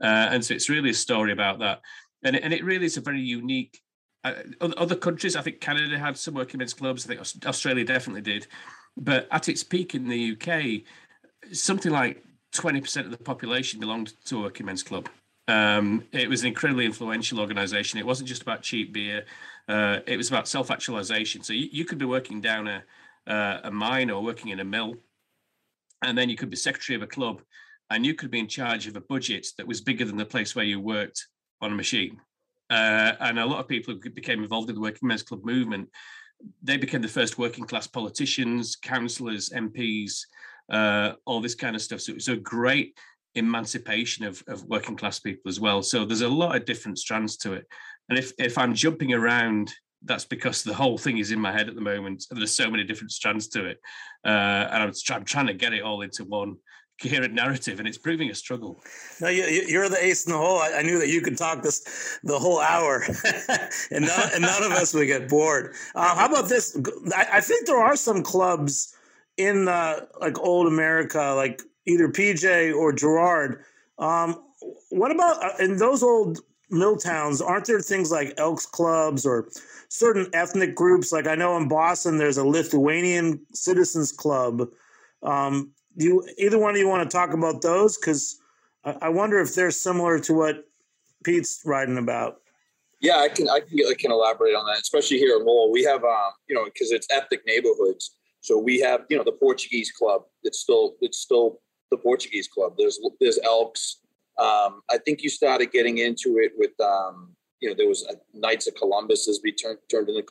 Uh, and so it's really a story about that. And it, and it really is a very unique uh, other countries i think canada had some working men's clubs i think australia definitely did but at its peak in the uk something like 20% of the population belonged to a working men's club. Um, it was an incredibly influential organization. It wasn't just about cheap beer, uh, it was about self actualization. So you, you, could be working down a, uh, a mine or working in a mill, and then you could be secretary of a club, and you could be in charge of a budget that was bigger than the place where you worked on a machine. Uh, and a lot of people who became involved in the working men's club movement, they became the first working class politicians, councillors, MPs, uh, all this kind of stuff. So it's a great emancipation of, of working class people as well. So there's a lot of different strands to it. And if, if I'm jumping around, that's because the whole thing is in my head at the moment. There's so many different strands to it. Uh, and I'm, I'm trying to get it all into one coherent narrative, and it's proving a struggle. No, you, are the ace in the hole. I, I, knew that you could talk this the whole hour, [LAUGHS] and, none, and none of us would get bored. Uh, how about this? I, I, think there are some clubs in uh, like old America, like either PJ or Jerard. Um, what about uh, in those old mill towns? Aren't there things like Elks clubs or certain ethnic groups? Like I know in Boston, there's a Lithuanian Citizens Club. Um, do you either one of you want to talk about those? Because I, I wonder if they're similar to what Pete's writing about. Yeah, I can I can, I can elaborate on that, especially here in Lowell. We have um, you know because it's ethnic neighborhoods. So we have, you know, the Portuguese club. It's still it's still the Portuguese club. There's there's Elks. Um, I think you started getting into it with, um, you know, there was a Knights of Columbus as we turned turned into.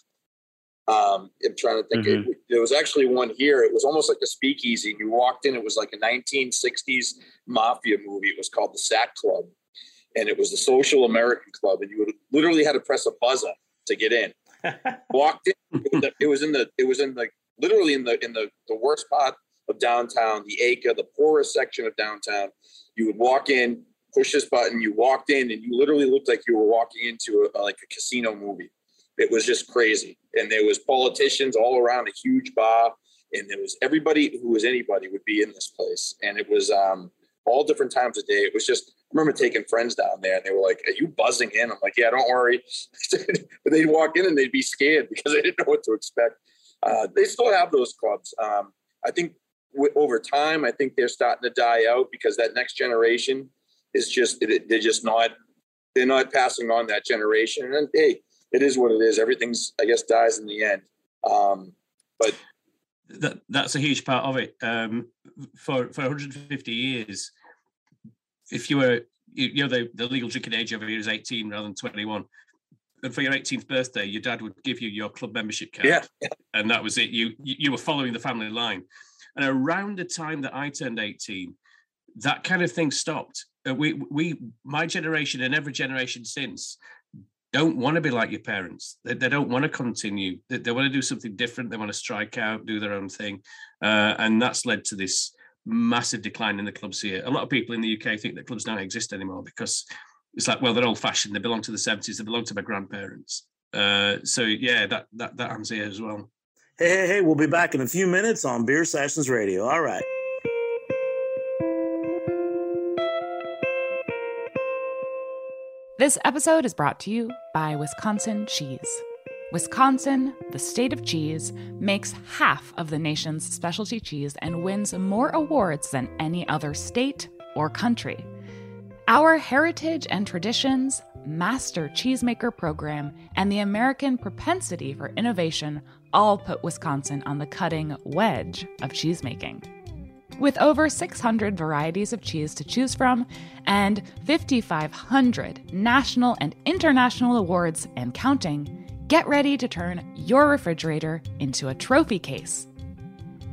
Um, I'm trying to think. Mm-hmm. It, there was actually one here. It was almost like a speakeasy. You walked in. It was like a 1960s mafia movie. It was called the Sack Club, and it was the Social American Club. And you would literally had to press a buzzer to get in. [LAUGHS] walked in. It was in the. It was in the literally in the in the, the worst part of downtown, the acre, the poorest section of downtown. You would walk in, push this button, you walked in, and you literally looked like you were walking into a, like a casino movie. It was just crazy, and there was politicians all around a huge bar, and there was everybody who was anybody would be in this place, and it was um, all different times of day. It was just. I remember taking friends down there, and they were like, "Are you buzzing in?" I'm like, "Yeah, don't worry." [LAUGHS] but they'd walk in and they'd be scared because they didn't know what to expect uh, they still have those clubs. Um, I think w- over time, I think they're starting to die out because that next generation is just they're just not they're not passing on that generation. And hey, it is what it is. Everything's I guess dies in the end. Um, but that that's a huge part of it. Um, for for 150 years, if you were you know the, the legal drinking age over here is 18 rather than 21 and for your 18th birthday your dad would give you your club membership card yeah. and that was it you you were following the family line and around the time that i turned 18 that kind of thing stopped uh, we we my generation and every generation since don't want to be like your parents. They, they don't want to continue. They, they, want to do something different. They want to strike out, do their own thing, uh, and that's led to this massive decline in the clubs here. A lot of people in the UK think that clubs don't exist anymore because it's like, well, they're old fashioned. They belong to the 70s. They belong to my grandparents. Uh, so yeah, that that that happens here as well. Hey, hey, hey! We'll be back in a few minutes on Beer Sessions Radio. All right. This episode is brought to you by Wisconsin Cheese. Wisconsin, the state of cheese, makes half of the nation's specialty cheese and wins more awards than any other state or country. Our heritage and traditions, master cheesemaker program, and the American propensity for innovation all put Wisconsin on the cutting wedge of cheesemaking. With over 600 varieties of cheese to choose from and 5,500 national and international awards and counting, get ready to turn your refrigerator into a trophy case.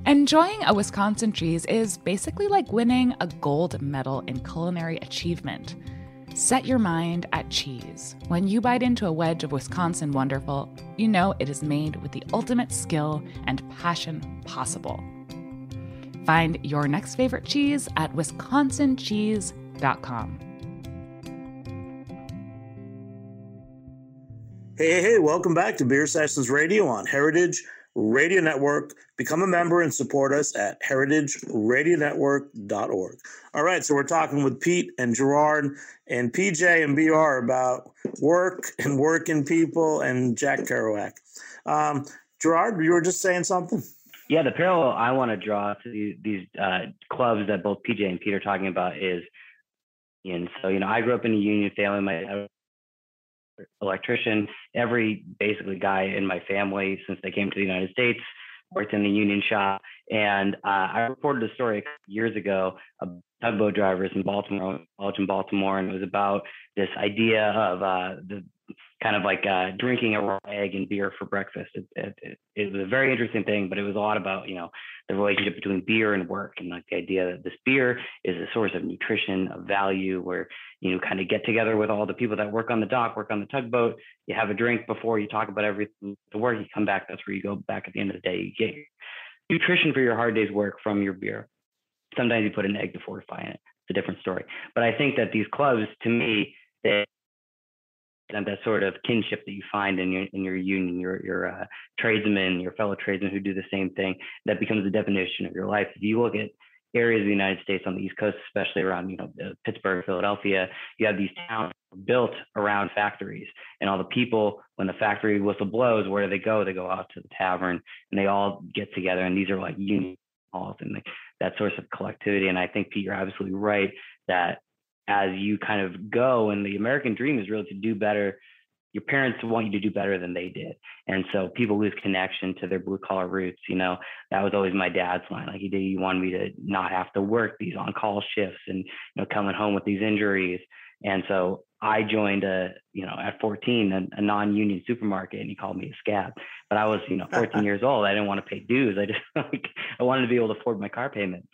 Enjoying a Wisconsin cheese is basically like winning a gold medal in culinary achievement. Set your mind at cheese. When you bite into a wedge of Wisconsin Wonderful, you know it is made with the ultimate skill and passion possible. Find your next favorite cheese at wisconsincheese.com. Hey, hey, hey, welcome back to Beer Sessions Radio on Heritage Radio Network. Become a member and support us at heritageradionetwork.org. All right, so we're talking with Pete and Jerard and PJ and BR about work and working people and Jack Kerouac. Um, Jerard, you were just saying something? Yeah, the parallel I want to draw to these, uh, clubs that both PJ and Pete are talking about is, and so you know, I grew up in a union family. My electrician. Every basically guy in my family since they came to the United States worked in the union shop. And uh, I reported a story years ago of tugboat drivers in Baltimore, in Baltimore, and it was about this idea of uh, the kind of like uh, drinking a raw egg and beer for breakfast. It, it, it, was a very interesting thing, but it was a lot about you know the relationship between beer and work, and like the idea that this beer is a source of nutrition, of value, where you know kind of get together with all the people that work on the dock, work on the tugboat. You have a drink before you talk about everything the work. You come back. That's where you go back at the end of the day. You get nutrition for your hard day's work from your beer. Sometimes you put an egg to fortify it. It's a different story. But I think that these clubs, to me, that sort of kinship that you find in your in your union, your your uh, tradesmen, your fellow tradesmen who do the same thing, that becomes the definition of your life. If you look at areas of the United States on the East Coast, especially around you know Pittsburgh, Philadelphia, you have these towns built around factories, and all the people when the factory whistle blows, where do they go? They go out to the tavern, and they all get together, and these are like union halls and like that source of collectivity. And I think Pete, you're absolutely right that as you kind of go and the american dream is really to do better your parents want you to do better than they did and so people lose connection to their blue collar roots you know that was always my dad's line like he did he wanted me to not have to work these on call shifts and you know coming home with these injuries and so I joined a, you know, at 14, a, a, non-union supermarket, and he called me a scab. But I was, you know, 14 [LAUGHS] years old. I didn't want to pay dues. I just [LAUGHS] like I wanted to be able to afford my car payment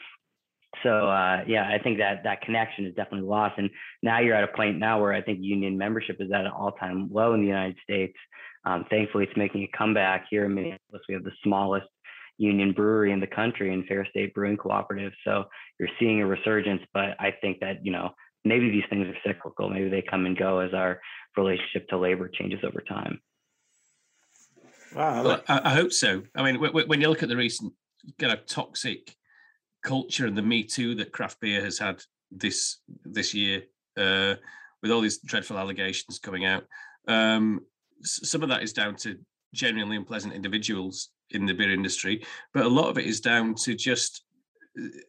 so uh, yeah, I think that that connection is definitely lost. And now you're at a point now where I think union membership is at an all-time low in the United States. Um, thankfully, it's making a comeback here in Minneapolis. We have the smallest union brewery in the country in Fair State Brewing Cooperative. So you're seeing a resurgence, but I think that you know maybe these things are cyclical. Maybe they come and go as our relationship to labor changes over time. Wow, well, I, I hope so. I mean, when you look at the recent kind of toxic culture and the Me Too that craft beer has had this this year, uh, with all these dreadful allegations coming out. Um, some of that is down to genuinely unpleasant individuals in the beer industry, but a lot of it is down to just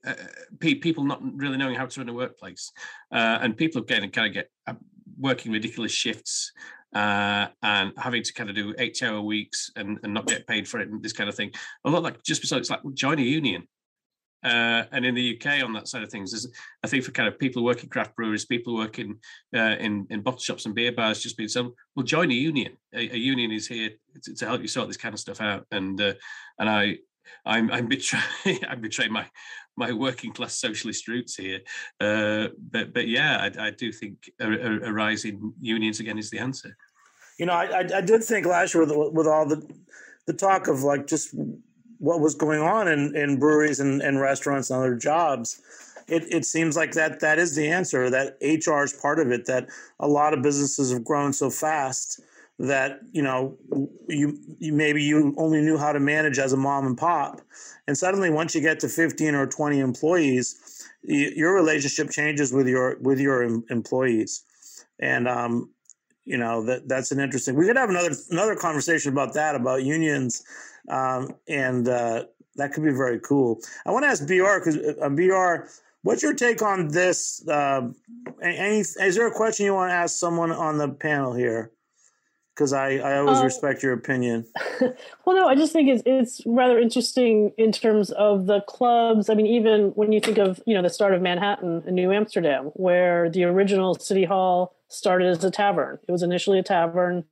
uh, pe- people not really knowing how to run a workplace, uh, and people getting kind of get uh, working ridiculous shifts uh, and having to kind of do eight hour weeks and, and not get paid for it and this kind of thing. A lot like just besides like join a union. Uh, and in the UK, on that side of things, is I think for kind of people working craft breweries, people working uh, in in bottle shops and beer bars, just being some, well, join a union. A, a union is here to, to, help you sort this kind of stuff out. And uh, and I I'm I'm [LAUGHS] betraying I'm my my working class socialist roots here. Uh, but but yeah, I, I do think a, a, a, rise in unions again is the answer. You know, I, I did think last year with with all the the talk of like just what was going on in, in breweries and, and restaurants and other jobs. It, it seems like that that is the answer. That HR is part of it. That a lot of businesses have grown so fast that you know you, you maybe you only knew how to manage as a mom and pop and suddenly once you get to 15 or 20 employees you, your relationship changes with your with your employees and um you know that that's an interesting we could have another another conversation about that about unions um and uh that could be very cool i want to ask br because uh, br what's your take on this uh, any is there a question you want to ask someone on the panel here because I, I always um, respect your opinion. [LAUGHS] well, no, I just think it's it's rather interesting in terms of the clubs. I mean, even when you think of you know the start of Manhattan and New Amsterdam, where the original city hall started as a tavern. It was initially a tavern,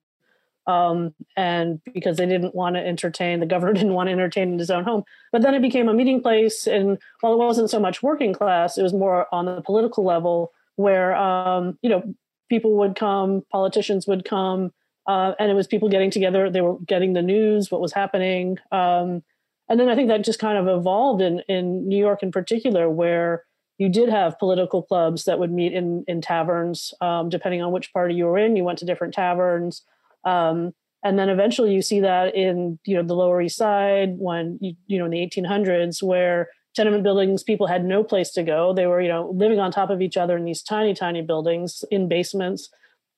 um, and because they didn't want to entertain, the governor [LAUGHS] didn't want to entertain in his own home. But then it became a meeting place, and while it wasn't so much working class, it was more on the political level, where um, you know people would come, politicians would come uh, and it was people getting together. They were getting the news, what was happening. Um, and then I think that just kind of evolved in, in New York in particular, where you did have political clubs that would meet in, in taverns. Um, depending on which party you were in, you went to different taverns. Um, and then eventually you see that in you know the Lower East Side when you, you know in the 1800s where tenement buildings people had no place to go. They were you know living on top of each other in these tiny tiny buildings in basements.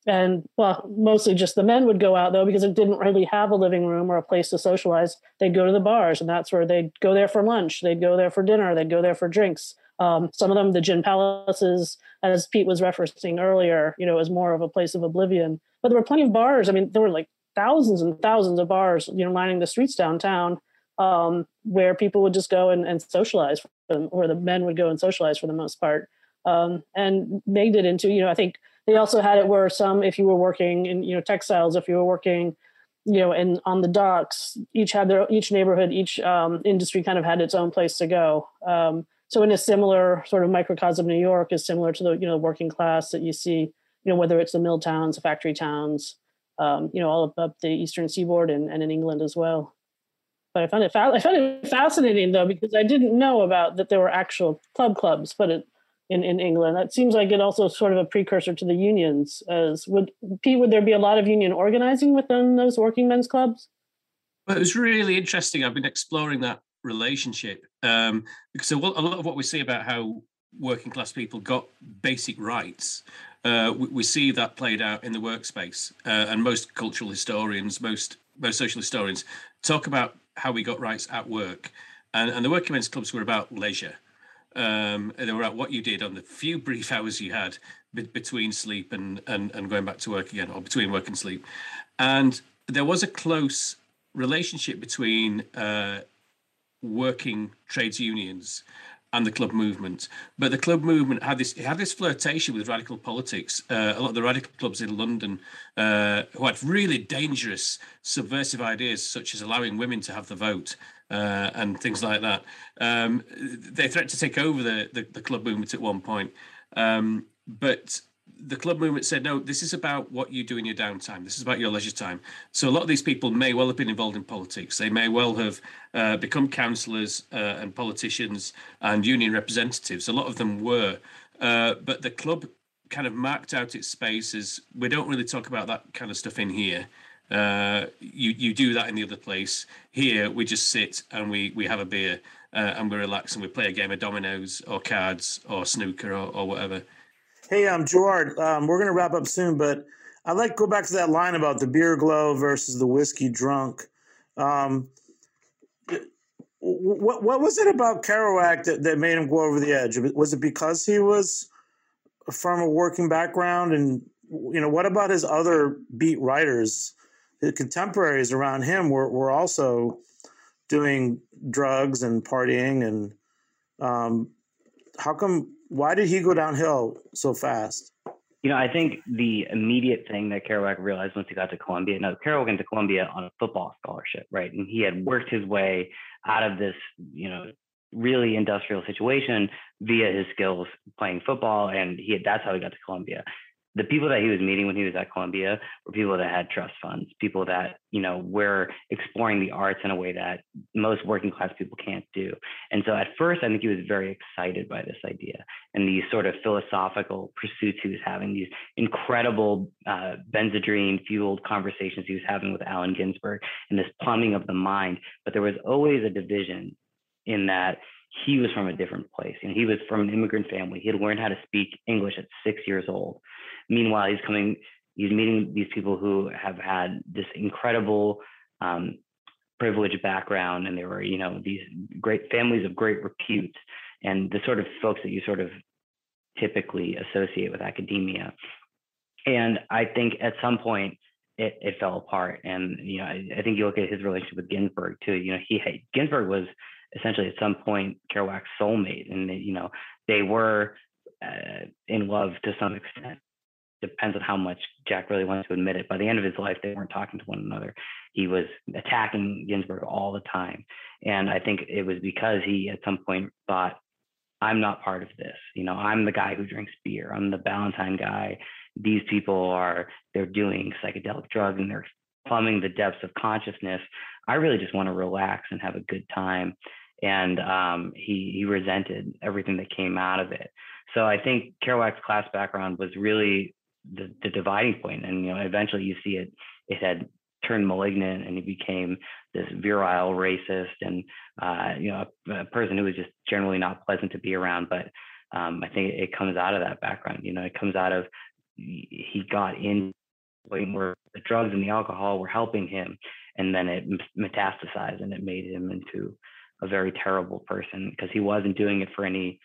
And well mostly just the men would go out though because it didn't really have a living room or a place to socialize. They'd go to the bars and that's where they'd go there for lunch. They'd go there for dinner. They'd go there for drinks um, some of them the gin palaces as pete was referencing earlier you know was more of a place of oblivion. But there were plenty of bars. I mean there were like thousands and thousands of bars you know lining the streets downtown um, where people would just go and, and socialize them, or the men would go and socialize for the most part. Um, and made it into you know i think they also had it where some, if you were working in, you know, textiles, if you were working, you know, and on the docks, each had their, each neighborhood, each um, industry kind of had its own place to go. Um, so in a similar sort of microcosm, New York is similar to the, you know, working class that you see, you know, whether it's the mill towns, the factory towns, um, you know, all up the Eastern seaboard and, and in England as well. But I found it, fa- I found it fascinating though, because I didn't know about that there were actual club clubs, but it, in, in England. That seems like it also sort of a precursor to the unions. As would Pete, would there be a lot of union organizing within those working men's clubs? Well, it was really interesting. I've been exploring that relationship um, because a lot of what we see about how working class people got basic rights, uh, we, we, see that played out in the workspace. Uh, and most cultural historians, most most social historians, talk about how we got rights at work. And, and the working men's clubs were about leisure um, they were about what you did on the few [LAUGHS] brief hours you had be- between sleep and, and and going back to work again, or between work and sleep. And there was a close relationship between uh, working trades unions and the club movement. But the club movement had this had this flirtation with radical politics. Uh, a lot of the radical clubs in London uh, who had really dangerous subversive ideas, such as allowing women to have the vote uh, and things like that. Um, they threatened to take over the, the, the club movement at one point. Um, but the club movement said, no, this is about what you do in your downtime. This is about your leisure time. So a lot of these people may well have been involved in politics. They may well have uh, become councillors uh, and politicians and union representatives. A lot of them were. Uh, but the club kind of marked out its space as we don't really talk about that kind of stuff in here. Uh, you you do that in the other place. Here we just sit and we we have a beer uh, and we relax and we play a game of dominoes or cards or snooker or, or whatever. Hey, um, Jerard, um, we're gonna wrap up soon, but I'd like to go back to that line about the beer glow versus the whiskey drunk. Um, what what was it about Kerouac that, that made him go over the edge? Was it because he was from a working background and you know, what about his other beat writers? The contemporaries around him were, were also doing drugs and partying. And um, how come, why did he go downhill so fast? You know, I think the immediate thing that Kerouac realized once he got to Columbia, now Kerouac went to Columbia on a football scholarship, right? And he had worked his way out of this, you know, really industrial situation via his skills playing football. And he that's how he got to Columbia the people that he was meeting when he was at Columbia were people that had trust funds, people that, you know, were exploring the arts in a way that most working class people can't do. And so at first, I think he was very excited by this idea and these sort of philosophical pursuits he was having, these incredible uh, benzedrine fueled conversations he was having with Allen Ginsberg and this plumbing of the mind. But there was always a division in that he was from a different place and he was from an immigrant family. He had learned how to speak English at six years old. Meanwhile, he's coming, he's meeting these people who have had this incredible um, privileged background, and they were, you know, these great families of great repute, and the sort of folks that you sort of typically associate with academia. And I think at some point it, it fell apart. And you know, I, I think you look at his relationship with Ginsberg too. You know, he Ginsberg was essentially at some point Kerouac's soulmate, and they, you know, they were uh, in love to some extent depends on how much Jack really wants to admit it. By the end of his life, they weren't talking to one another. He was attacking Ginsberg all the time. And I think it was because he at some point thought, I'm not part of this. You know, I'm the guy who drinks beer. I'm the Ballantine guy. These people are, they're doing psychedelic drugs and they're plumbing the depths of consciousness. I really just want to relax and have a good time. And um, he, he resented everything that came out of it. So I think Kerouac's class background was really the, the dividing point. And you know, eventually you see it it had turned malignant and he became this virile racist and uh, you know a, a, person who was just generally not pleasant to be around. But um, I think it comes out of that background. You know, it comes out of he got in where the drugs and the alcohol were helping him, and then it metastasized and it made him into a very terrible person because he wasn't doing it for any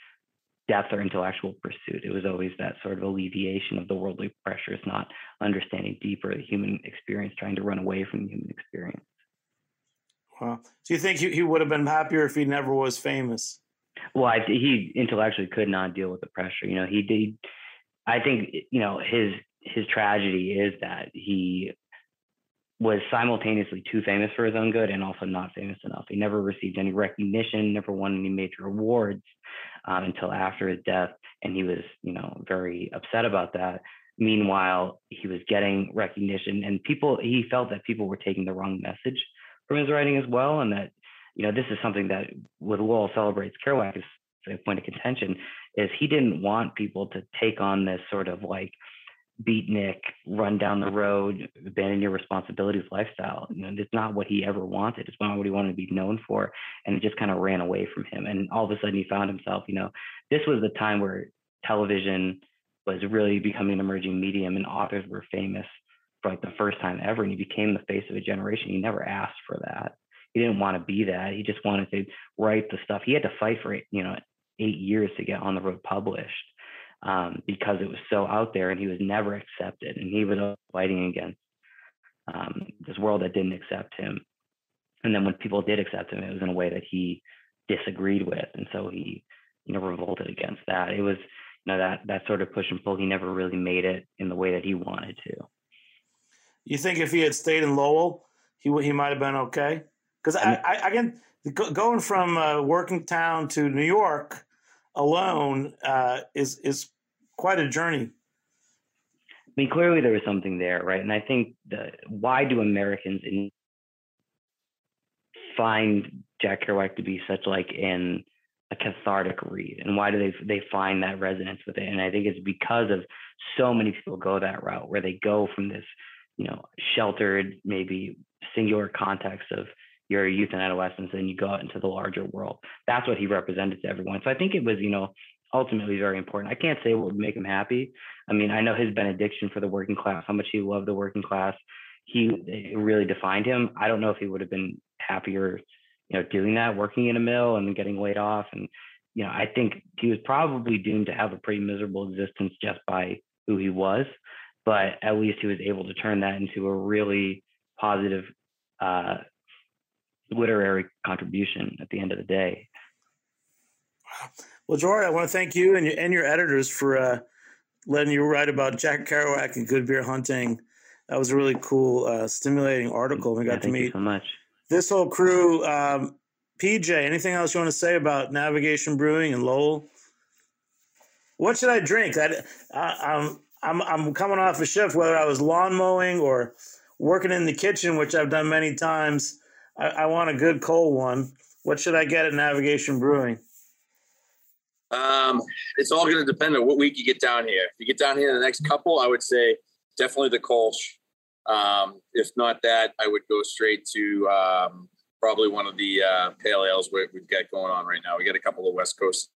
depth or intellectual pursuit. It was always that sort of alleviation of the worldly pressures, not understanding deeper the human experience, trying to run away from the human experience. Wow. Do you think he, he would have been happier if he never was famous? Well, I, he intellectually could not deal with the pressure. You know, he did. I think you know his his tragedy is that he was simultaneously too famous for his own good and also not famous enough. He never received any recognition, never won any major awards um, until after his death, and he was, you know, very upset about that. Meanwhile, he was getting recognition, and people he felt that people were taking the wrong message from his writing as well, and that, you know, this is something that with Lowell celebrates Kerouac is a point of contention is he didn't want people to take on this sort of like beatnik, run down the road, abandon your responsibilities lifestyle. You know, it's not what he ever wanted. It's not what he wanted to be known for. And it just kind of ran away from him. And all of a sudden he found himself, you know, this was the time where television was really becoming an emerging medium and authors were famous for like the first time ever. And he became the face of a generation. He never asked for that. He didn't want to be that. He just wanted to write the stuff. He had to fight for it, you know, eight years to get on the road published um, because it was so out there and he was never accepted. And he was fighting against um, this world that didn't accept him. And then when people did accept him, it was in a way that he disagreed with. And so he, you know, revolted against that. It was, you know, that, that sort of push and pull, he never really made it in the way that he wanted to. You think if he had stayed in Lowell, he he might have been okay? Because I, I, again, going from uh, working town to New York, alone uh, is is quite a journey. I mean, clearly there was something there, right? And I think the why do Americans in, find Jack Kerouac to be such like in a cathartic read, and why do they they find that resonance with it? And I think it's because of so many people go that route where they go from this, you know, sheltered, maybe singular context of your youth and adolescence and you go out into the larger world. That's what he represented to everyone. So I think it was, you know, ultimately very important. I can't say what would make him happy. I mean, I know his benediction for the working class, how much he loved the working class. He really defined him. I don't know if he would have been happier, you know, doing that, working in a mill and getting laid off. And, you know, I think he was probably doomed to have a pretty miserable existence just by who he was. but at least he was able to turn that into a really positive uh, literary contribution at the end of the day. Well, Jory, I want to thank you and your, and your editors for uh, letting you write about Jack Kerouac and good beer hunting. That was a really cool, uh, stimulating article. We got yeah, to meet so much. this whole crew. Um, PJ, anything else you want to say about Navigation Brewing and Lowell? What should I drink? I, I, I'm I'm I'm coming off a shift, whether I was lawn mowing or working in the kitchen, which I've done many times. I, I want a good cold one. What should I get at Navigation Brewing? Um, it's all going to depend on what week you get down here. If you get down here in the next couple, I would say definitely the Kolsch. Um, if not that, I would go straight to um, probably one of the uh, pale ales we, we've got going on right now. We got a couple of West Coast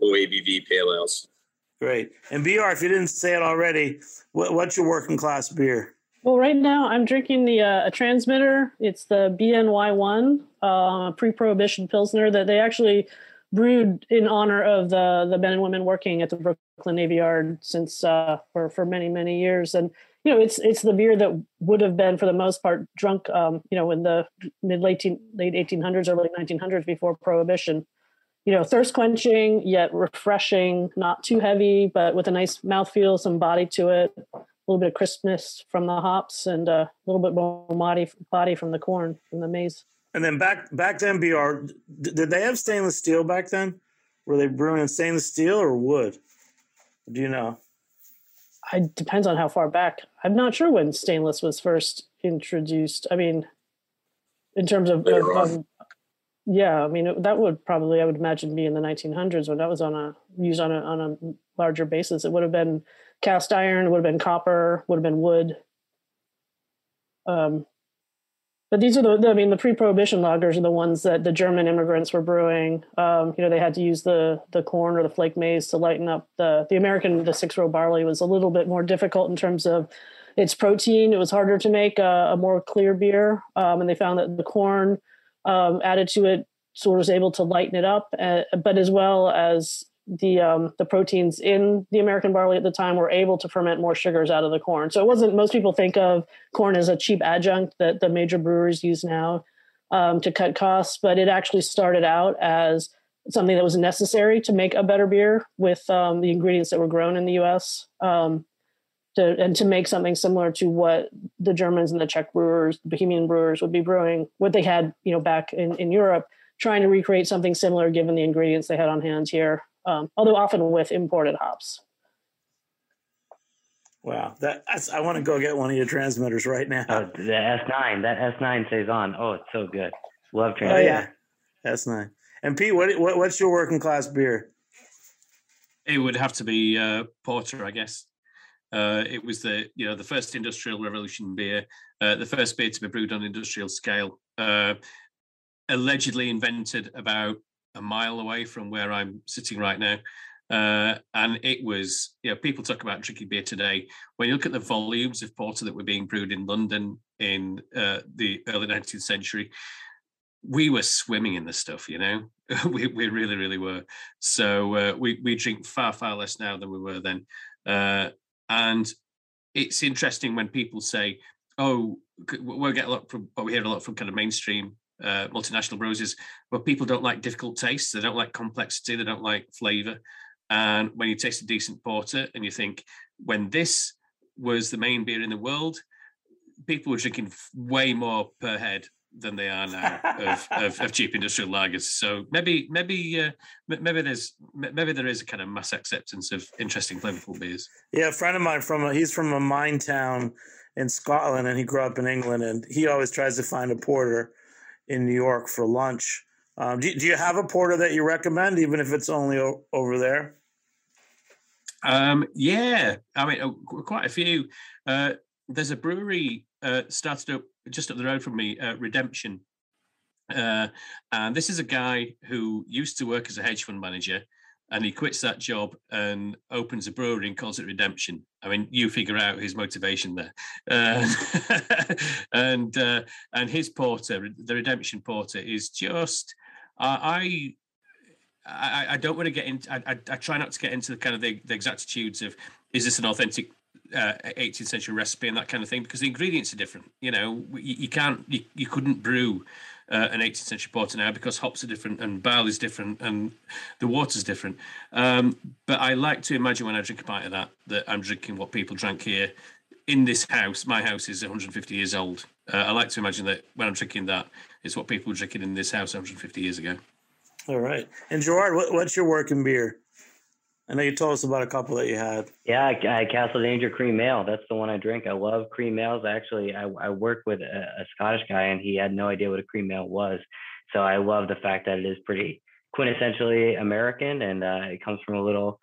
low ABV pale ales. Great. And BR, if you didn't say it already, what, what's your working class beer? Well, right now I'm drinking the uh, a transmitter. It's the BNY1 uh, pre-prohibition pilsner that they actually brewed in honor of the the men and women working at the Brooklyn Navy Yard since uh, for for many many years. And you know, it's it's the beer that would have been for the most part drunk, um, you know, in the mid late late 1800s, early 1900s before prohibition you know, thirst quenching yet refreshing, not too heavy, but with a nice mouthfeel, some body to it, a little bit of crispness from the hops, and uh, a little bit more body body from the corn from the maize. And then back back to MBR, did they have stainless steel back then? Were they brewing in stainless steel or wood? Do you know? It depends on how far back. I'm not sure when stainless was first introduced. I mean, in terms of, of, of yeah, I mean it, that would probably I would imagine be in the 1900s when that was on a used on a on a larger basis. It would have been cast iron, would have been copper, would have been wood. Um, but these are the, I mean, the pre-prohibition lagers are the ones that the German immigrants were brewing. Um, you know, they had to use the the corn or the flake maize to lighten up the the American. The six row barley was a little bit more difficult in terms of its protein. It was harder to make a, a more clear beer, um, and they found that the corn um, added to it sort of was able to lighten it up, uh, but as well as the um, the proteins in the American barley at the time were able to ferment more sugars out of the corn. So it wasn't. Most people think of corn as a cheap adjunct that the major brewers use now um, to cut costs, but it actually started out as something that was necessary to make a better beer with um, the ingredients that were grown in the U.S. Um, to, and to make something similar to what the Germans and the Czech brewers, the Bohemian brewers would be brewing, what they had, you know, back in, in Europe, trying to recreate something similar given the ingredients they had on hand here, um, although often with imported hops. Wow, that I want to go get one of your transmitters right now. Oh, the S9, that S9 stays on. Oh, it's so good. Love transmitter. Oh yeah, S9. And Pete, what, what what's your working class beer? It would have to be uh, porter, I guess. Uh, it was the you know the first industrial revolution beer, uh, the first beer to be brewed on industrial scale. Uh, allegedly invented about a mile away from where I'm sitting right now. Uh, and it was, you know, people talk about drinking beer today. When you look at the volumes of porter that were being brewed in London in uh, the early 19th century, we were swimming in the stuff, you know, [LAUGHS] we, we really, really were. So uh, we, we drink far, far less now than we were then. Uh, and it's interesting when people say, "Oh, we get a lot from," but we hear a lot from kind of mainstream uh, multinational brewers, but people don't like difficult tastes. They don't like complexity. They don't like flavor. And when you taste a decent porter, and you think, when this was the main beer in the world, people were drinking way more per head than they are now [LAUGHS] of, of, of, cheap industrial lagers. So maybe maybe uh, maybe there's maybe there is a kind of mass acceptance of interesting flavorful beers. Yeah, a friend of mine from a, he's from a mine town in Scotland, and he grew up in England, and he always tries to find a porter in New York for lunch. Um, do, do you have a porter that you recommend, even if it's only o- over there? Um, yeah, I mean, uh, quite a few. Uh, there's a brewery uh, started up just up the road from me, uh, Redemption. Uh, and this is a guy who used to work as a hedge fund manager and he quits that job and opens a brewery and calls it Redemption. I mean, you figure out his motivation there. Uh, [LAUGHS] and uh, and his porter, the Redemption porter, is just uh, I, I I don't want to get into. I, I, I, try not to get into the kind of the, the exactitudes of is this an authentic uh, 18th century recipe and that kind of thing because the ingredients are different. You know, you, you can't, you, you couldn't brew uh, an 18th century porter now because hops are different and barley is different and the water's different. Um, but I like to imagine when I drink a pint of that that I'm drinking what people drank here in this house. My house is 150 years old. Uh, I like to imagine that when I'm drinking that, it's what people were drinking in this house 150 years ago. All right. And Jerard, what, what's your working beer? I know you told us about a couple that you had. Yeah, I, I Castle Danger Cream Ale. That's the one I drink. I love cream ales. Actually, I, I work with a, a Scottish guy, and he had no idea what a cream ale was. So I love the fact that it is pretty quintessentially American, and uh, it comes from a little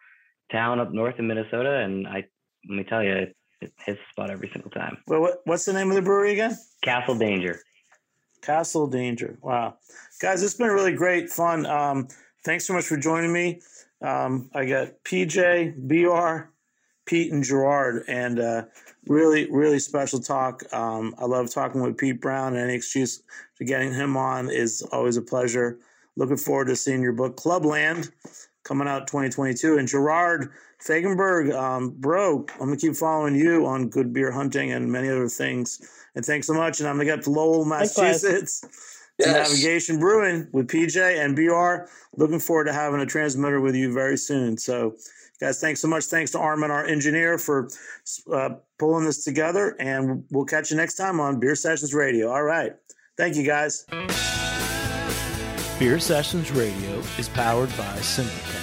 town up north in Minnesota. And I let me tell you, it, it hits the spot every single time. Well, what, what's the name of the brewery again? Castle Danger. Castle Danger. Wow, guys, it's been really great fun. Um, thanks so much for joining me. Um, I got PJ, BR, Pete, and Jerard, and uh, really, really special talk. Um, I love talking with Pete Brown, and any excuse to getting him on is always a pleasure. Looking forward to seeing your book, Clubland, coming out 2022. And Jerard Fagerberg, um, bro, I'm gonna keep following you on Good Beer Hunting and many other things. And thanks so much. And I'm gonna get to Lowell, Massachusetts. Yes. Navigation Brewing with PJ and BR. Looking forward to having a transmitter with you very soon. So, guys, thanks so much. Thanks to Armin, our engineer, for uh, pulling this together. And we'll catch you next time on Beer Sessions Radio. All right. Thank you, guys. Beer Sessions Radio is powered by Simplecast.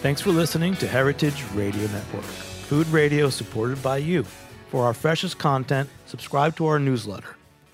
Thanks for listening to Heritage Radio Network, food radio supported by you. For our freshest content, subscribe to our newsletter